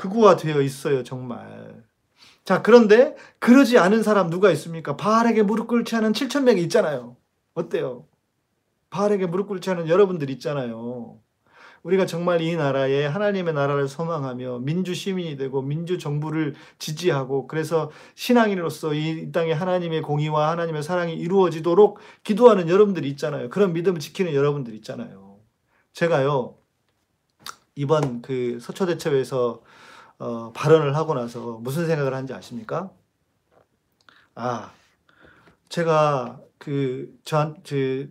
극우화되어 있어요, 정말. 자, 그런데 그러지 않은 사람 누가 있습니까? 바알에게 무릎 꿇지 않은 7천 명이 있잖아요. 어때요? 바알에게 무릎 꿇지 않은 여러분들 있잖아요. 우리가 정말 이 나라에 하나님의 나라를 소망하며 민주 시민이 되고 민주 정부를 지지하고 그래서 신앙인으로서 이 땅에 하나님의 공의와 하나님의 사랑이 이루어지도록 기도하는 여러분들이 있잖아요. 그런 믿음을 지키는 여러분들 있잖아요. 제가요 이번 그 서초대첩에서 어, 발언을 하고 나서 무슨 생각을 한지 아십니까? 아, 제가 그 저한테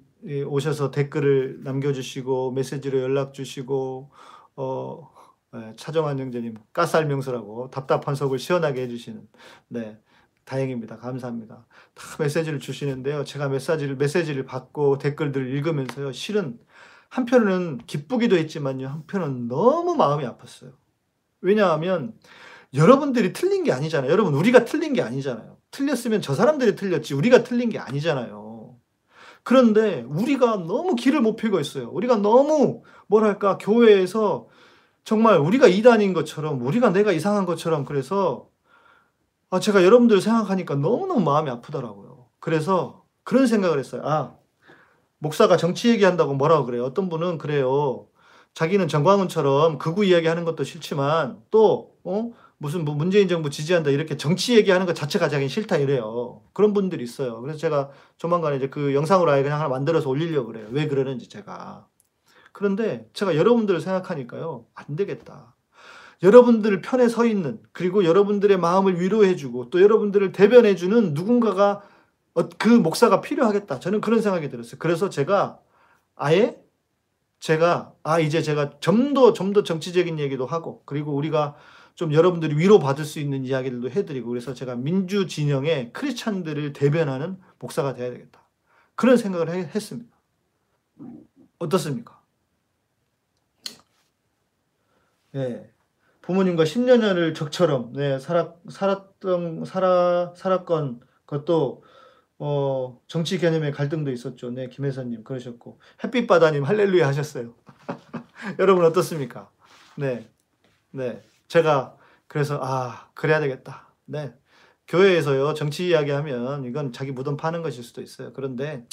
오셔서 댓글을 남겨주시고 메시지로 연락 주시고 어, 네, 차정환 형제님 가살 명수라고 답답한 속을 시원하게 해주시는 네 다행입니다. 감사합니다. 다 메시지를 주시는데요. 제가 메시지를 메시지를 받고 댓글들을 읽으면서요. 실은 한편으로는 기쁘기도 했지만요. 한편은 너무 마음이 아팠어요. 왜냐하면 여러분들이 틀린 게 아니잖아요. 여러분, 우리가 틀린 게 아니잖아요. 틀렸으면 저 사람들이 틀렸지, 우리가 틀린 게 아니잖아요. 그런데 우리가 너무 길을 못 펴고 있어요. 우리가 너무, 뭐랄까, 교회에서 정말 우리가 이단인 것처럼, 우리가 내가 이상한 것처럼, 그래서, 아, 제가 여러분들 생각하니까 너무너무 마음이 아프더라고요. 그래서 그런 생각을 했어요. 아, 목사가 정치 얘기한다고 뭐라고 그래요? 어떤 분은 그래요. 자기는 정광훈처럼 극우 이야기하는 것도 싫지만 또 어? 무슨 뭐 문재인 정부 지지한다 이렇게 정치 얘기하는 것 자체가 자기 싫다 이래요. 그런 분들이 있어요. 그래서 제가 조만간에 이제 그 영상으로 아예 그냥 하나 만들어서 올리려고 그래요. 왜 그러는지 제가. 그런데 제가 여러분들을 생각하니까요. 안 되겠다. 여러분들 편에 서 있는 그리고 여러분들의 마음을 위로해주고 또 여러분들을 대변해주는 누군가가 어, 그 목사가 필요하겠다. 저는 그런 생각이 들었어요. 그래서 제가 아예 제가 아 이제 제가 좀더좀더 정치적인 얘기도 하고 그리고 우리가 좀 여러분들이 위로 받을 수 있는 이야기들도 해드리고 그래서 제가 민주 진영의 크리스찬들을 대변하는 목사가 돼야 되겠다 그런 생각을 해, 했습니다. 어떻습니까? 네. 부모님과 10년을 적처럼 네, 살았, 살았던 살아 살았건 그것도 어, 정치 개념의 갈등도 있었죠. 네, 김혜선님 그러셨고 햇빛바다님 할렐루야 하셨어요. 여러분 어떻습니까? 네, 네, 제가 그래서 아 그래야 되겠다. 네, 교회에서요 정치 이야기하면 이건 자기 무덤 파는 것일 수도 있어요. 그런데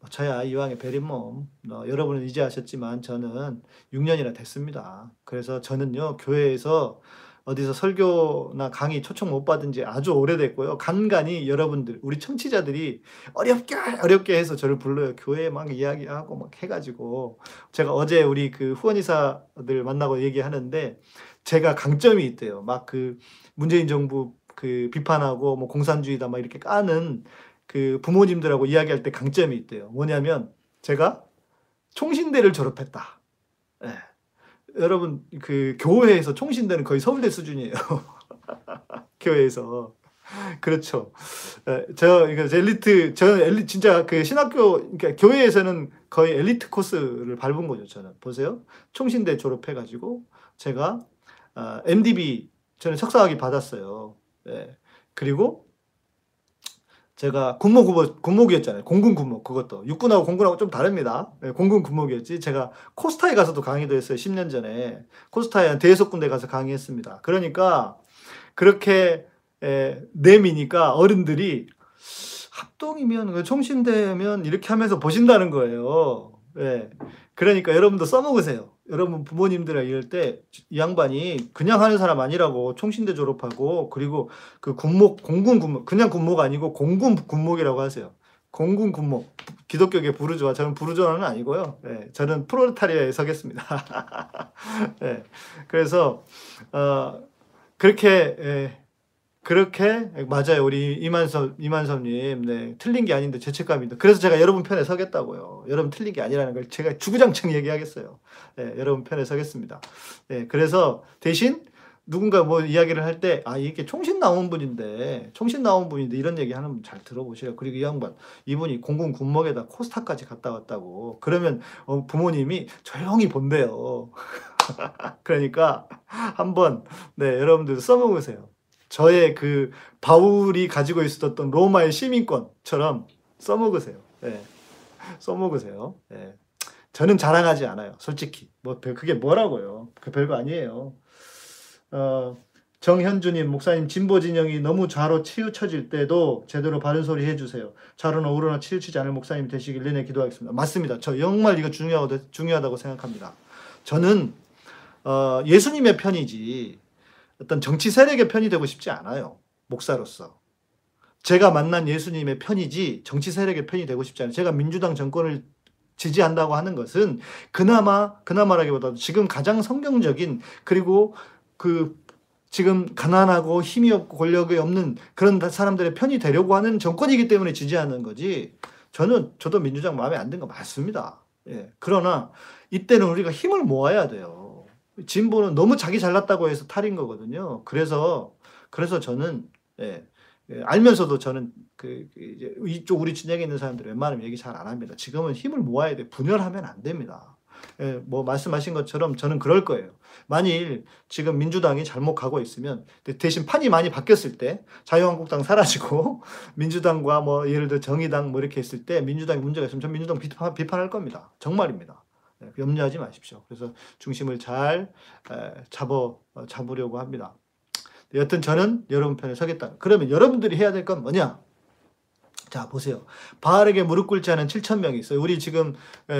뭐 저야 이왕에 베린 몸, 어, 여러분은 이제 아셨지만 저는 6년이나 됐습니다. 그래서 저는요 교회에서 어디서 설교나 강의 초청 못 받은 지 아주 오래됐고요. 간간히 여러분들, 우리 청취자들이 어렵게, 어렵게 해서 저를 불러요. 교회에 막 이야기하고 막 해가지고. 제가 어제 우리 그 후원이사들 만나고 얘기하는데 제가 강점이 있대요. 막 그 문재인 정부 그 비판하고 뭐 공산주의다 막 이렇게 까는 그 부모님들하고 이야기할 때 강점이 있대요. 뭐냐면 제가 총신대를 졸업했다. 네. 여러분 그 교회에서 총신대는 거의 서울대 수준이에요. 교회에서 그렇죠. 예, 저 이거 엘리트 저는 엘리 진짜 그 신학교 그러니까 교회에서는 거의 엘리트 코스를 밟은 거죠. 저는 보세요. 총신대 졸업해가지고 제가 어, MDB 저는 석사학위 받았어요. 예. 그리고 제가 군목 군목이었잖아요. 공군 군목 그것도 육군하고 공군하고 좀 다릅니다. 네, 공군 군목이었지. 제가 코스타에 가서도 강의도 했어요. 10년 전에 코스타에 대여섯 군데 가서 강의했습니다. 그러니까 그렇게 에, 내미니까 어른들이 합동이면 그 총신대면 이렇게 하면서 보신다는 거예요. 예. 그러니까 여러분도 써먹으세요. 여러분 부모님들 이럴 때 이 양반이 그냥 하는 사람 아니라고 총신대 졸업하고 그리고 그 군목 공군 군목 그냥 군목 아니고 공군 군목이라고 하세요. 공군 군목 기독교계 부르주아 저는 부르주아는 아니고요. 네, 저는 프로레타리아에 서겠습니다. 네, 그래서 어, 그렇게 예, 그렇게 맞아요. 우리 이만섭 이만섭님 네 틀린 게 아닌데 죄책감입니다. 그래서 제가 여러분 편에 서겠다고요. 여러분 틀린 게 아니라는 걸 제가 주구장창 얘기하겠어요. 네, 여러분 편에 서겠습니다. 네, 그래서 대신 누군가 뭐 이야기를 할 때 아 이게 총신 나온 분인데 총신 나온 분인데 이런 얘기 하는 분 잘 들어보시라. 그리고 이 양반 이분이 공군 군목에다 코스타까지 갔다 왔다고. 그러면 어, 부모님이 조용히 본대요. 그러니까 한번 네 여러분들 써먹으세요. 저의 그 바울이 가지고 있었던 로마의 시민권처럼 써먹으세요. 예. 써먹으세요. 예. 저는 자랑하지 않아요. 솔직히. 뭐, 그게 뭐라고요. 그 별거 아니에요. 어, 정현주님, 목사님, 진보 진영이 너무 좌로 치우쳐질 때도 제대로 바른 소리 해주세요. 좌로나 우로나 치우치지 않을 목사님 되시길 내내 기도하겠습니다. 맞습니다. 저 정말 이거 중요하다고, 중요하다고 생각합니다. 저는, 어, 예수님의 편이지, 어떤 정치 세력의 편이 되고 싶지 않아요. 목사로서. 제가 만난 예수님의 편이지 정치 세력의 편이 되고 싶지 않아요. 제가 민주당 정권을 지지한다고 하는 것은 그나마 그나마라기보다도 지금 가장 성경적인 그리고 그 지금 가난하고 힘이 없고 권력이 없는 그런 사람들의 편이 되려고 하는 정권이기 때문에 지지하는 거지. 저는 저도 민주당 마음에 안 든 거 맞습니다. 예. 그러나 이때는 우리가 힘을 모아야 돼요. 진보는 너무 자기 잘났다고 해서 탈인 거거든요. 그래서 그래서 저는 예, 예, 알면서도 저는 그, 그 이제 이쪽 우리 진영에 있는 사람들 웬만하면 얘기 잘 안 합니다. 지금은 힘을 모아야 돼. 분열하면 안 됩니다. 예, 뭐 말씀하신 것처럼 저는 그럴 거예요. 만일 지금 민주당이 잘못 가고 있으면 대신 판이 많이 바뀌었을 때 자유한국당 사라지고 민주당과 뭐 예를 들어 정의당 뭐 이렇게 했을 때 민주당이 문제가 있으면 전 민주당 비판, 비판할 겁니다. 정말입니다. 네, 염려하지 마십시오. 그래서 중심을 잘 잡어 어, 잡으려고 합니다. 여튼 저는 여러분 편에 서겠다. 그러면 여러분들이 해야 될 건 뭐냐? 자 보세요. 바알에게 무릎 꿇지 않은 7천 명이 있어요. 우리 지금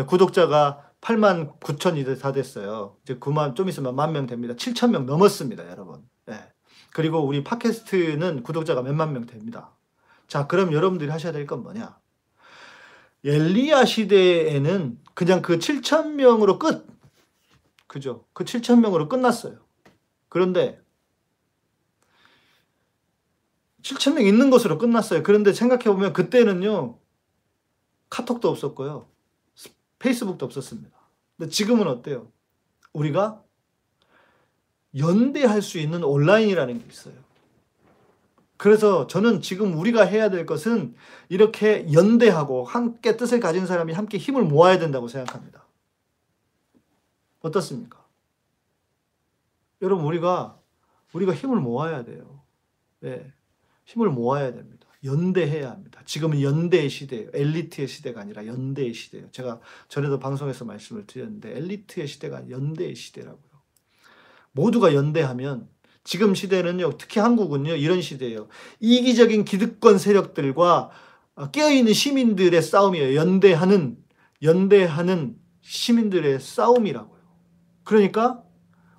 구독자가 8만 9천이 다 됐어요. 이제 9만 좀 있으면 만 명 됩니다. 7천 명 넘었습니다, 여러분. 네. 그리고 우리 팟캐스트는 구독자가 몇만 명 됩니다. 자, 그럼 여러분들이 하셔야 될 건 뭐냐? 엘리야 시대에는 그냥 그 7천 명으로 끝. 그죠? 그 7천 명으로 끝났어요. 그런데 7천 명 있는 것으로 끝났어요. 그런데 생각해 보면 그때는요. 카톡도 없었고요. 페이스북도 없었습니다. 근데 지금은 어때요? 우리가 연대할 수 있는 온라인이라는 게 있어요. 그래서 저는 지금 우리가 해야 될 것은 이렇게 연대하고 함께 뜻을 가진 사람이 함께 힘을 모아야 된다고 생각합니다. 어떻습니까? 여러분 우리가 우리가 힘을 모아야 돼요. 네, 힘을 모아야 됩니다. 연대해야 합니다. 지금은 연대의 시대예요. 엘리트의 시대가 아니라 연대의 시대예요. 제가 전에도 방송에서 말씀을 드렸는데 엘리트의 시대가 연대의 시대라고요. 모두가 연대하면 지금 시대는요, 특히 한국은요, 이런 시대예요. 이기적인 기득권 세력들과 어, 깨어있는 시민들의 싸움이에요. 연대하는, 연대하는 시민들의 싸움이라고요. 그러니까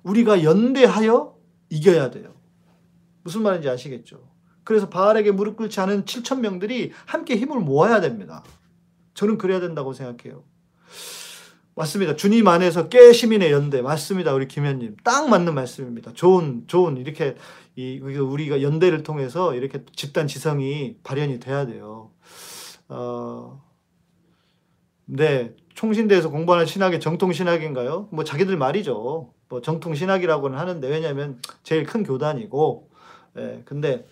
우리가 연대하여 이겨야 돼요. 무슨 말인지 아시겠죠? 그래서 바알에게 무릎 꿇지 않은 7천 명들이 함께 힘을 모아야 됩니다. 저는 그래야 된다고 생각해요. 맞습니다. 주님 안에서 깨 시민의 연대 맞습니다. 우리 김현님 딱 맞는 말씀입니다. 좋은 좋은 이렇게 이 우리가 연대를 통해서 이렇게 집단 지성이 발현이 돼야 돼요. 어, 네 총신대에서 공부하는 신학이 정통 신학인가요? 뭐 자기들 말이죠. 뭐 정통 신학이라고는 하는데 왜냐하면 제일 큰 교단이고, 예, 근데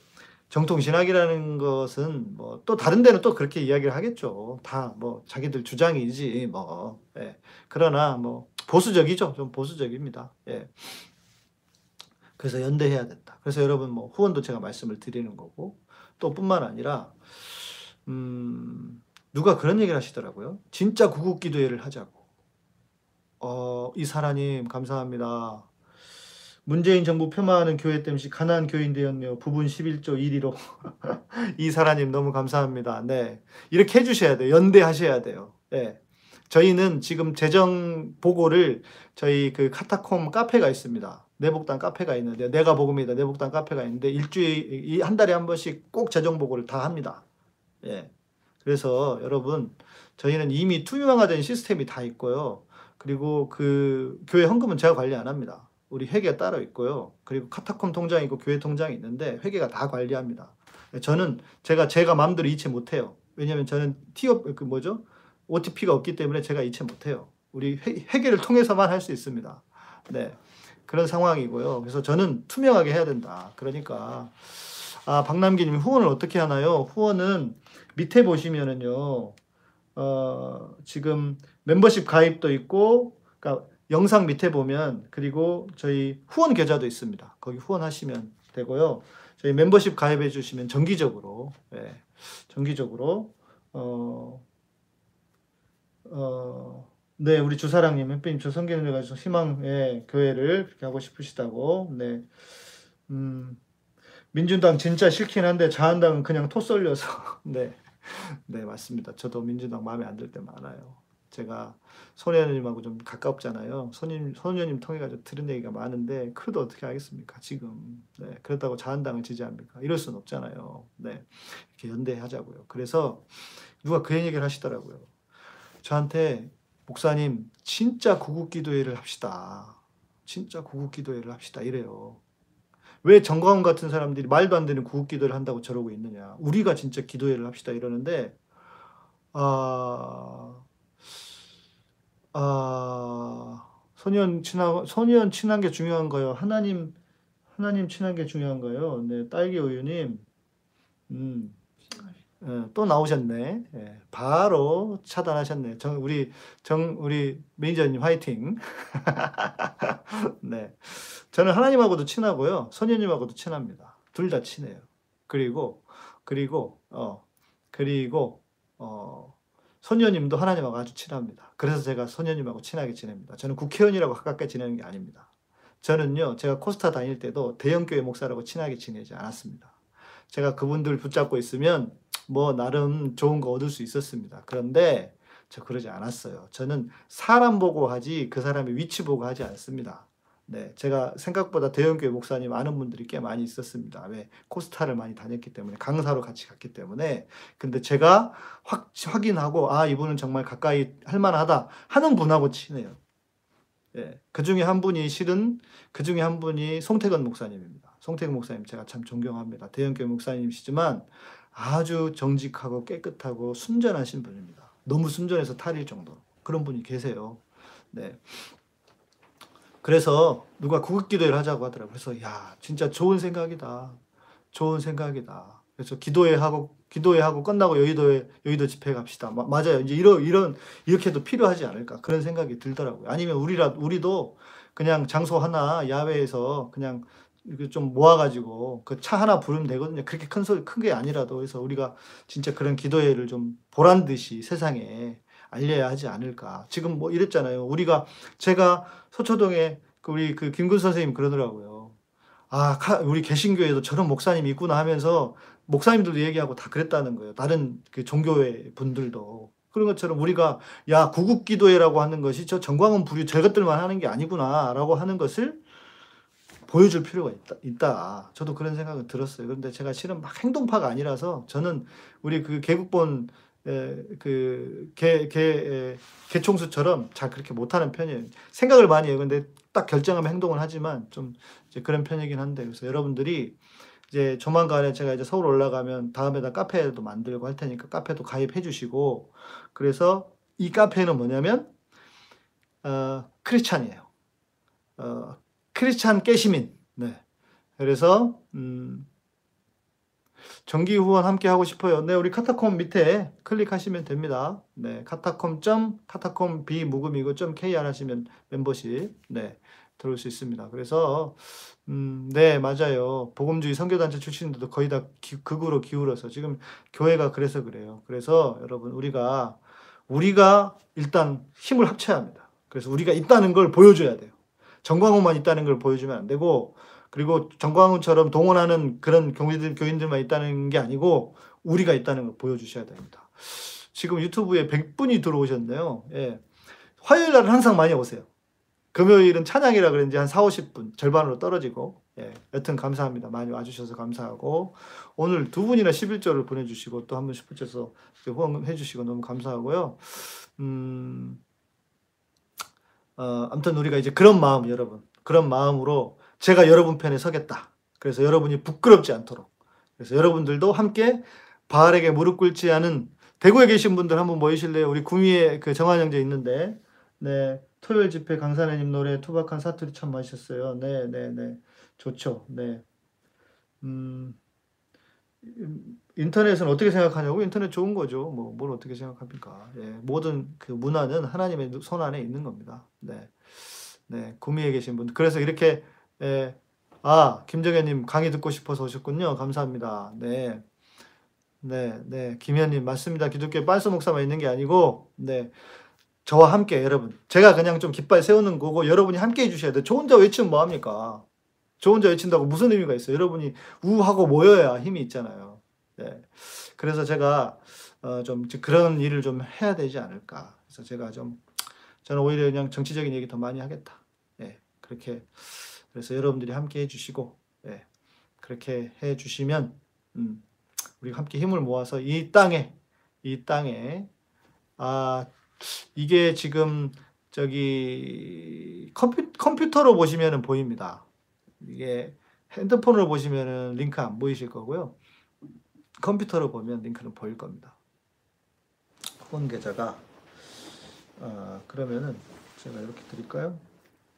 정통 신학이라는 것은 뭐 또 다른 데는 또 그렇게 이야기를 하겠죠. 다 뭐 자기들 주장이지 뭐. 예. 그러나 뭐 보수적이죠. 좀 보수적입니다. 예. 그래서 연대해야 된다. 그래서 여러분 뭐 후원도 제가 말씀을 드리는 거고 또 뿐만 아니라 음 누가 그런 얘기를 하시더라고요. 진짜 구국 기도회를 하자고. 어, 이사라님 감사합니다. 문재인 정부 폄하하는 교회 땜시 가난 교인 되었네요. 부분 11조 1위로. 이사라님 너무 감사합니다. 네. 이렇게 해주셔야 돼요. 연대하셔야 돼요. 네. 저희는 지금 재정 보고를 저희 그 카타콤 카페가 있습니다. 내복당 카페가 있는데 내가 복음이다 내복당 카페가 있는데 일주일 한 달에 한 번씩 꼭 재정 보고를 다 합니다. 예. 그래서 여러분 저희는 이미 투명화된 시스템이 다 있고요. 그리고 그 교회 헌금은 제가 관리 안 합니다. 우리 회계가 따로 있고요. 그리고 카타콤 통장이 있고 교회 통장이 있는데 회계가 다 관리합니다. 저는 제가 제가 마음대로 이체 못 해요. 왜냐면 저는 티업 그 뭐죠? OTP가 없기 때문에 제가 이체 못 해요. 우리 회, 회계를 통해서만 할 수 있습니다. 네. 그런 상황이고요. 그래서 저는 투명하게 해야 된다. 그러니까 아, 박남기 님 후원을 어떻게 하나요? 후원은 밑에 보시면은요. 어, 지금 멤버십 가입도 있고 그러니까 영상 밑에 보면 그리고 저희 후원 계좌도 있습니다. 거기 후원하시면 되고요. 저희 멤버십 가입해 주시면 정기적으로 예, 정기적으로 어, 어, 네, 우리 주사랑님, 햇빛님, 저 성경을 가지고 희망의 교회를 그렇게 하고 싶으시다고. 네. 음, 민주당 진짜 싫긴 한데 자한당은 그냥 토 쏠려서. 네. 네, 맞습니다. 저도 민주당 마음에 안 들 때 많아요. 제가 손혜원님하고 좀 가깝잖아요. 손님, 손혜원님 통해가지고 들은 얘기가 많은데, 그래도 어떻게 하겠습니까, 지금. 네, 그렇다고 자한당을 지지합니까? 이럴 수는 없잖아요. 네. 이렇게 연대하자고요. 그래서 누가 그 얘기를 하시더라고요. 저한테, 목사님, 진짜 구국 기도회를 합시다. 진짜 구국 기도회를 합시다. 이래요. 왜 정광훈 같은 사람들이 말도 안 되는 구국 기도를 한다고 저러고 있느냐. 우리가 진짜 기도회를 합시다. 이러는데, 아, 아, 소년 친한 소년 친한 게 중요한가요? 하나님 하나님 친한 게 중요한가요? 네, 딸기 우유님, 음, 예, 또 나오셨네. 예, 바로 차단하셨네. 정 우리 정 우리 매니저님 화이팅. 네, 저는 하나님하고도 친하고요, 소년님하고도 친합니다. 둘 다 친해요. 그리고 그리고 어 그리고 어 소녀님도 하나님하고 아주 친합니다. 그래서 제가 소녀님하고 친하게 지냅니다. 저는 국회의원이라고 가깝게 지내는 게 아닙니다. 저는요, 제가 코스타 다닐 때도 대형교회 목사라고 친하게 지내지 않았습니다. 제가 그분들 붙잡고 있으면 뭐 나름 좋은 거 얻을 수 있었습니다. 그런데 저 그러지 않았어요. 저는 사람 보고 하지 그 사람의 위치 보고 하지 않습니다. 네, 제가 생각보다 대형교회 목사님 아는 분들이 꽤 많이 있었습니다. 왜 코스타를 많이 다녔기 때문에 강사로 같이 갔기 때문에 근데 제가 확 확인하고 아 이분은 정말 가까이 할 만하다 하는 분하고 친해요. 예, 그 중에 한 분이 실은 그 중에 한 분이 송태근 목사님입니다. 송태근 목사님 제가 참 존경합니다. 대형교회 목사님이시지만 아주 정직하고 깨끗하고 순전하신 분입니다. 너무 순전해서 탈일 정도 그런 분이 계세요. 네. 그래서 누가 구급기도회를 하자고 하더라고요. 그래서 야 진짜 좋은 생각이다. 좋은 생각이다. 그래서 기도회 하고 기도회 하고 끝나고 여의도에 여의도 집회 갑시다. 마, 맞아요. 이제 이런 이런 이렇게도 필요하지 않을까 그런 생각이 들더라고요. 아니면 우리라 우리도 그냥 장소 하나 야외에서 그냥 좀 모아가지고 그 차 하나 부르면 되거든요. 그렇게 큰 소리 큰 게 아니라도 그래서 우리가 진짜 그런 기도회를 좀 보란 듯이 세상에 알려야 하지 않을까. 지금 뭐 이랬잖아요. 우리가 제가 서초동에 그 우리 그 김군 선생님 그러더라고요. 아, 우리 개신교에도 저런 목사님이 있구나 하면서 목사님들도 얘기하고 다 그랬다는 거예요. 다른 그 종교회 분들도. 그런 것처럼 우리가 야, 구국 기도회라고 하는 것이 저 정광훈 부류 저것들만 하는 게 아니구나라고 하는 것을 보여줄 필요가 있다, 있다. 저도 그런 생각은 들었어요. 그런데 제가 실은 막 행동파가 아니라서 저는 우리 그 개국본 에, 그 개, 개, 에, 개총수처럼 잘 그렇게 못하는 편이에요. 생각을 많이 해요. 근데 딱 결정하면 행동을 하지만 좀 그런 편이긴 한데 그래서 여러분들이 이제 조만간에 제가 이제 서울 올라가면 다음에다 카페도 만들고 할 테니까 카페도 가입해 주시고 그래서 이 카페는 뭐냐면 어, 크리스찬이에요. 어, 크리스찬 깨시민. 네. 그래서 음, 정기 후원 함께 하고 싶어요. 네, 우리 카타콤 밑에 클릭하시면 됩니다. 네, 카타콤 점 카타콤 비무금이고 점 kr 하시면 멤버십 네 들어올 수 있습니다. 그래서 음, 네 맞아요. 복음주의 선교단체 출신들도 거의 다 기, 극으로 기울어서 지금 교회가 그래서 그래요. 그래서 여러분 우리가 우리가 일단 힘을 합쳐야 합니다. 그래서 우리가 있다는 걸 보여줘야 돼요. 정광훈만 있다는 걸 보여주면 안 되고 그리고 정광훈처럼 동원하는 그런 교인들, 교인들만 있다는 게 아니고 우리가 있다는 걸 보여주셔야 됩니다. 지금 유튜브에 100분이 들어오셨네요. 예. 화요일 날은 항상 많이 오세요. 금요일은 찬양이라 그런지 한 4, 50분 절반으로 떨어지고 예. 여튼 감사합니다. 많이 와주셔서 감사하고 오늘 두 분이나 11절을 보내주시고 또 한분 슈퍼챗서 후원해 주시고 너무 감사하고요. 음, 어, 아무튼 우리가 이제 그런 마음 여러분 그런 마음으로 제가 여러분 편에 서겠다. 그래서 여러분이 부끄럽지 않도록. 그래서 여러분들도 함께 바알에게 무릎 꿇지 않은 대구에 계신 분들 한번 모이실래요? 우리 구미에 그 정한 형제 있는데, 네. 토요일 집회 강산해님 노래 투박한 사투리 참 맛있었어요. 네, 네, 네. 좋죠. 네. 음, 인터넷은 어떻게 생각하냐고? 인터넷 좋은 거죠. 뭐, 뭘 어떻게 생각합니까? 예, 모든 그 문화는 하나님의 손 안에 있는 겁니다. 네. 네, 구미에 계신 분. 그래서 이렇게 예. 아, 김정현님 강의 듣고 싶어서 오셨군요. 감사합니다. 네. 네, 네. 김현님, 맞습니다. 기독교 빤스 목사만 있는 게 아니고, 네. 저와 함께 여러분. 제가 그냥 좀 깃발 세우는 거고, 여러분이 함께 해주셔야 돼요. 저 혼자 외치면 뭐 합니까? 저 혼자 외친다고 무슨 의미가 있어요? 여러분이 우하고 모여야 힘이 있잖아요. 네. 그래서 제가, 어, 좀 그런 일을 좀 해야 되지 않을까. 그래서 제가 좀, 저는 오히려 그냥 정치적인 얘기 더 많이 하겠다. 네. 그렇게. 그래서 여러분들이 함께 해주시고 예, 그렇게 해주시면 음, 우리가 함께 힘을 모아서 이 땅에 이 땅에 아 이게 지금 저기 컴퓨, 컴퓨터로 보시면 보입니다. 이게 핸드폰으로 보시면 링크 안 보이실 거고요. 컴퓨터로 보면 링크는 보일 겁니다. 후원 계좌가 아, 그러면은 제가 이렇게 드릴까요?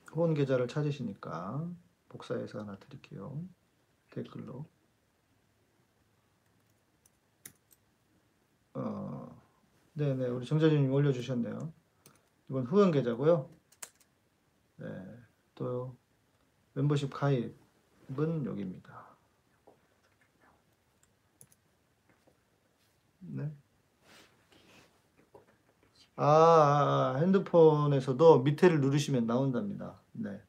후원 계좌를 찾으시니까 복사해서 하나 드릴게요. 댓글로. 어, 네네, 우리 정자진님 올려주셨네요. 이건 후원 계좌고요. 네, 또 멤버십 가입은 여기입니다. 네. 아, 아, 아, 핸드폰에서도 밑에를 누르시면 나온답니다. 네.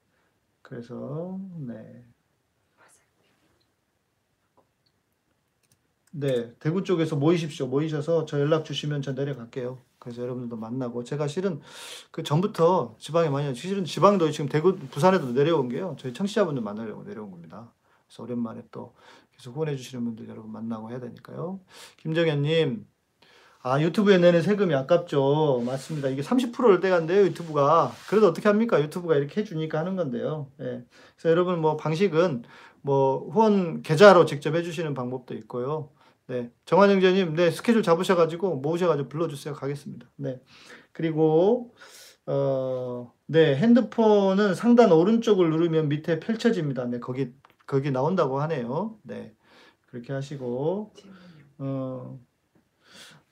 그래서, 네. 네, 대구 쪽에서 모이십시오. 모이셔서 저 연락 주시면 저 내려갈게요. 그래서 여러분들도 만나고 제가 실은 그 전부터 지방에 많이 실은 지방도 지금 대구 부산에도 내려온 게요. 저희 청취자분들 만나려고 내려온 겁니다. 그래서 오랜만에 또 계속 후원해 주시는 분들 여러분 만나고 해야 되니까요. 김정현님 아, 유튜브에 내는 세금이 아깝죠. 맞습니다. 이게 30%를 떼간대요, 유튜브가. 그래도 어떻게 합니까? 유튜브가 이렇게 해주니까 하는 건데요. 예. 그래서 여러분, 뭐, 방식은, 뭐, 후원 계좌로 직접 해주시는 방법도 있고요. 네. 정환영재님, 네, 스케줄 잡으셔가지고, 모으셔가지고 불러주세요. 가겠습니다. 네. 그리고, 어, 네, 핸드폰은 상단 오른쪽을 누르면 밑에 펼쳐집니다. 네, 거기, 거기 나온다고 하네요. 네. 그렇게 하시고, 어,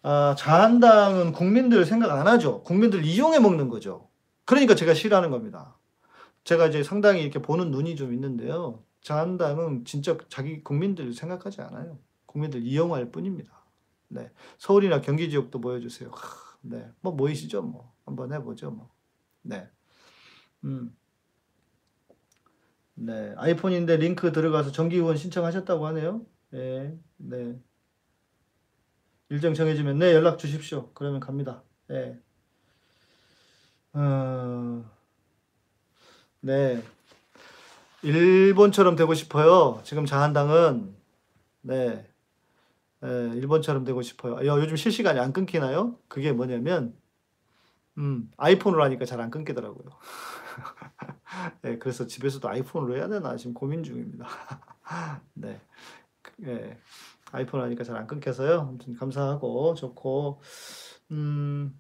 아, 자한당은 국민들 생각 안 하죠. 국민들 이용해 먹는 거죠. 그러니까 제가 싫어하는 겁니다. 제가 이제 상당히 이렇게 보는 눈이 좀 있는데요. 자한당은 진짜 자기 국민들 생각하지 않아요. 국민들 이용할 뿐입니다. 네. 서울이나 경기 지역도 보여주세요. 네. 뭐 모이시죠? 뭐. 한번 해보죠. 뭐. 네. 음. 네. 아이폰인데 링크 들어가서 정기 후원 신청하셨다고 하네요. 네. 네. 일정 정해지면 네 연락 주십시오. 그러면 갑니다. 네. 어... 네. 일본처럼 되고 싶어요. 지금 자한당은 네. 예, 일본처럼 되고 싶어요. 야, 요즘 실시간이 안 끊기나요? 그게 뭐냐면 음, 아이폰으로 하니까 잘 안 끊기더라고요. 네, 그래서 집에서도 아이폰으로 해야 되나 지금 고민 중입니다. 네. 예. 아이폰 하니까 잘 안 끊겨서요. 아무튼 감사하고 좋고 음,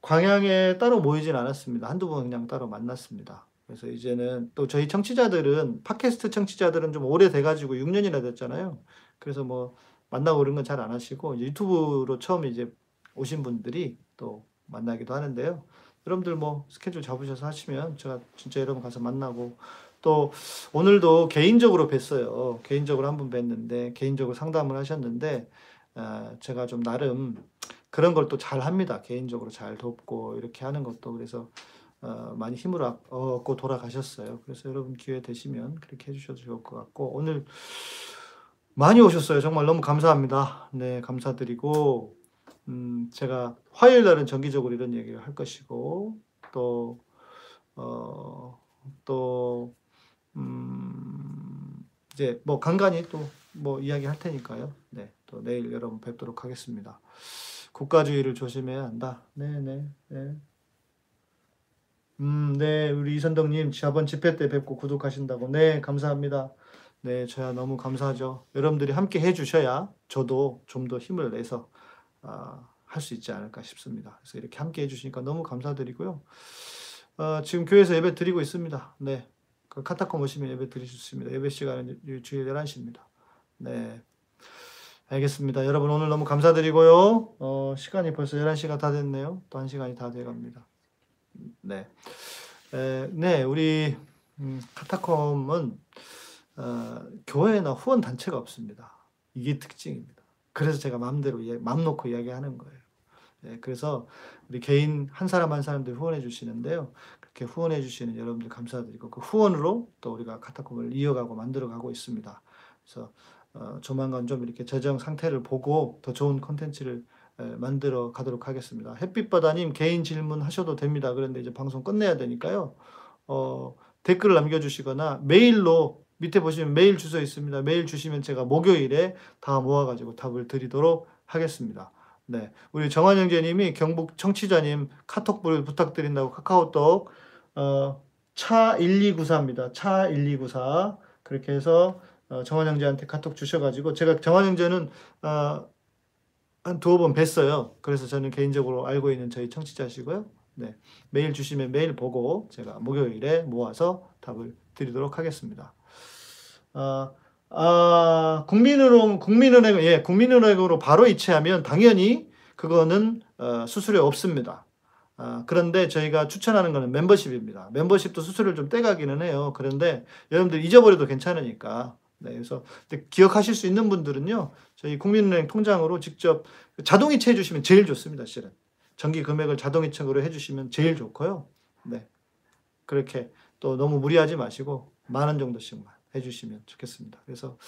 광양에 따로 모이진 않았습니다. 한두 번 그냥 따로 만났습니다. 그래서 이제는 또 저희 청취자들은 팟캐스트 청취자들은 좀 오래 돼가지고 6년이나 됐잖아요. 그래서 뭐 만나고 그런 건 잘 안 하시고 유튜브로 처음 이제 오신 분들이 또 만나기도 하는데요. 여러분들 뭐 스케줄 잡으셔서 하시면 제가 진짜 여러분 가서 만나고 또 오늘도 개인적으로 뵀어요. 개인적으로 한 분 뵀는데 개인적으로 상담을 하셨는데 어, 제가 좀 나름 그런 걸 또 잘 합니다. 개인적으로 잘 돕고 이렇게 하는 것도 그래서 어, 많이 힘을 얻고 돌아가셨어요. 그래서 여러분 기회 되시면 그렇게 해주셔도 좋을 것 같고 오늘 많이 오셨어요. 정말 너무 감사합니다. 네, 감사드리고 음, 제가 화요일 날은 정기적으로 이런 얘기를 할 것이고 또 어, 또 음, 이제 뭐 간간히 또 뭐 이야기 할 테니까요. 네, 또 내일 여러분 뵙도록 하겠습니다. 국가주의를 조심해야 한다. 네, 네, 네. 음, 네, 우리 이선덕님 저번 집회 때 뵙고 구독하신다고. 네, 감사합니다. 네, 저야 너무 감사하죠. 여러분들이 함께 해주셔야 저도 좀 더 힘을 내서 아, 할 수 있지 않을까 싶습니다. 그래서 이렇게 함께 해주시니까 너무 감사드리고요. 어, 지금 교회에서 예배 드리고 있습니다. 네, 그 카타콤 오시면 예배 드릴 수 있습니다. 예배 시간은 주일 11시입니다. 네. 알겠습니다. 여러분 오늘 너무 감사드리고요. 어, 시간이 벌써 11시가 다 됐네요. 또 1시간이 다 돼갑니다. 네. 에, 네, 우리 음, 카타콤은 어, 교회나 후원 단체가 없습니다. 이게 특징입니다. 그래서 제가 마음대로 마음 놓고 이야기하는 거예요. 네, 그래서 우리 개인 한 사람 한 사람들 후원해 주시는데요. 그렇게 후원해 주시는 여러분들 감사드리고 그 후원으로 또 우리가 카타콤을 이어가고 만들어 가고 있습니다. 그래서 어, 조만간 좀 이렇게 재정 상태를 보고 더 좋은 컨텐츠를 만들어 가도록 하겠습니다. 햇빛바다님 개인 질문 하셔도 됩니다. 그런데 이제 방송 끝내야 되니까요. 어, 댓글 남겨주시거나 메일로 밑에 보시면 메일 주소 있습니다. 메일 주시면 제가 목요일에 다 모아가지고 답을 드리도록 하겠습니다. 네, 우리 정한 형제님이 경북 청취자님 카톡불 부탁드린다고 카카오톡 어, 차 1294입니다. 차 1294. 그렇게 해서 어, 정한 형제한테 카톡 주셔가지고 제가 정한 형제는 어, 한 두어 번 뵀어요. 그래서 저는 개인적으로 알고 있는 저희 청취자시고요. 네, 메일 주시면 메일 보고 제가 목요일에 모아서 답을 드리도록 하겠습니다. 아, 아 국민은행 국민은행 예 국민은행으로 바로 이체하면 당연히 그거는 어, 수수료 없습니다. 아, 그런데 저희가 추천하는 것은 멤버십입니다. 멤버십도 수수료를 좀 떼가기는 해요. 그런데 여러분들 잊어버려도 괜찮으니까. 네, 그래서 기억하실 수 있는 분들은요, 저희 국민은행 통장으로 직접 자동이체 해주시면 제일 좋습니다, 실은. 정기 금액을 자동이체로 해주시면 제일 좋고요. 네. 그렇게 또 너무 무리하지 마시고, 만 원 정도씩만 해주시면 좋겠습니다. 그래서,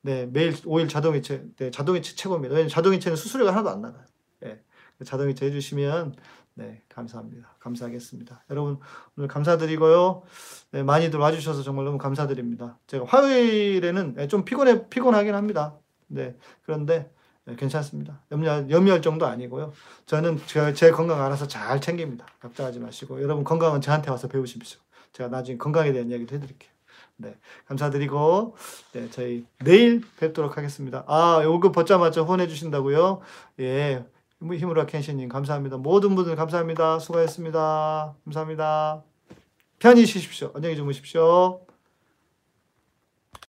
네, 매일 5일 자동이체, 네, 자동이체 최고입니다. 자동이체는 수수료가 하나도 안 나가요. 네. 자동이체 해주시면 네, 감사합니다. 감사하겠습니다. 여러분, 오늘 감사드리고요. 네, 많이들 와주셔서 정말 너무 감사드립니다. 제가 화요일에는 네, 좀 피곤해, 피곤하긴 합니다. 네, 그런데 네, 괜찮습니다. 염려, 염려할 정도 아니고요. 저는 제, 제 건강 알아서 잘 챙깁니다. 걱정하지 마시고. 여러분 건강은 저한테 와서 배우십시오. 제가 나중에 건강에 대한 이야기도 해드릴게요. 네, 감사드리고, 네, 저희 내일 뵙도록 하겠습니다. 아, 요거 벗자마자 후원해 주신다고요? 예, 힘으로 켄신 님 감사합니다. 모든 분들 감사합니다. 수고하셨습니다. 감사합니다. 편히 쉬십시오. 안녕히 주무십시오.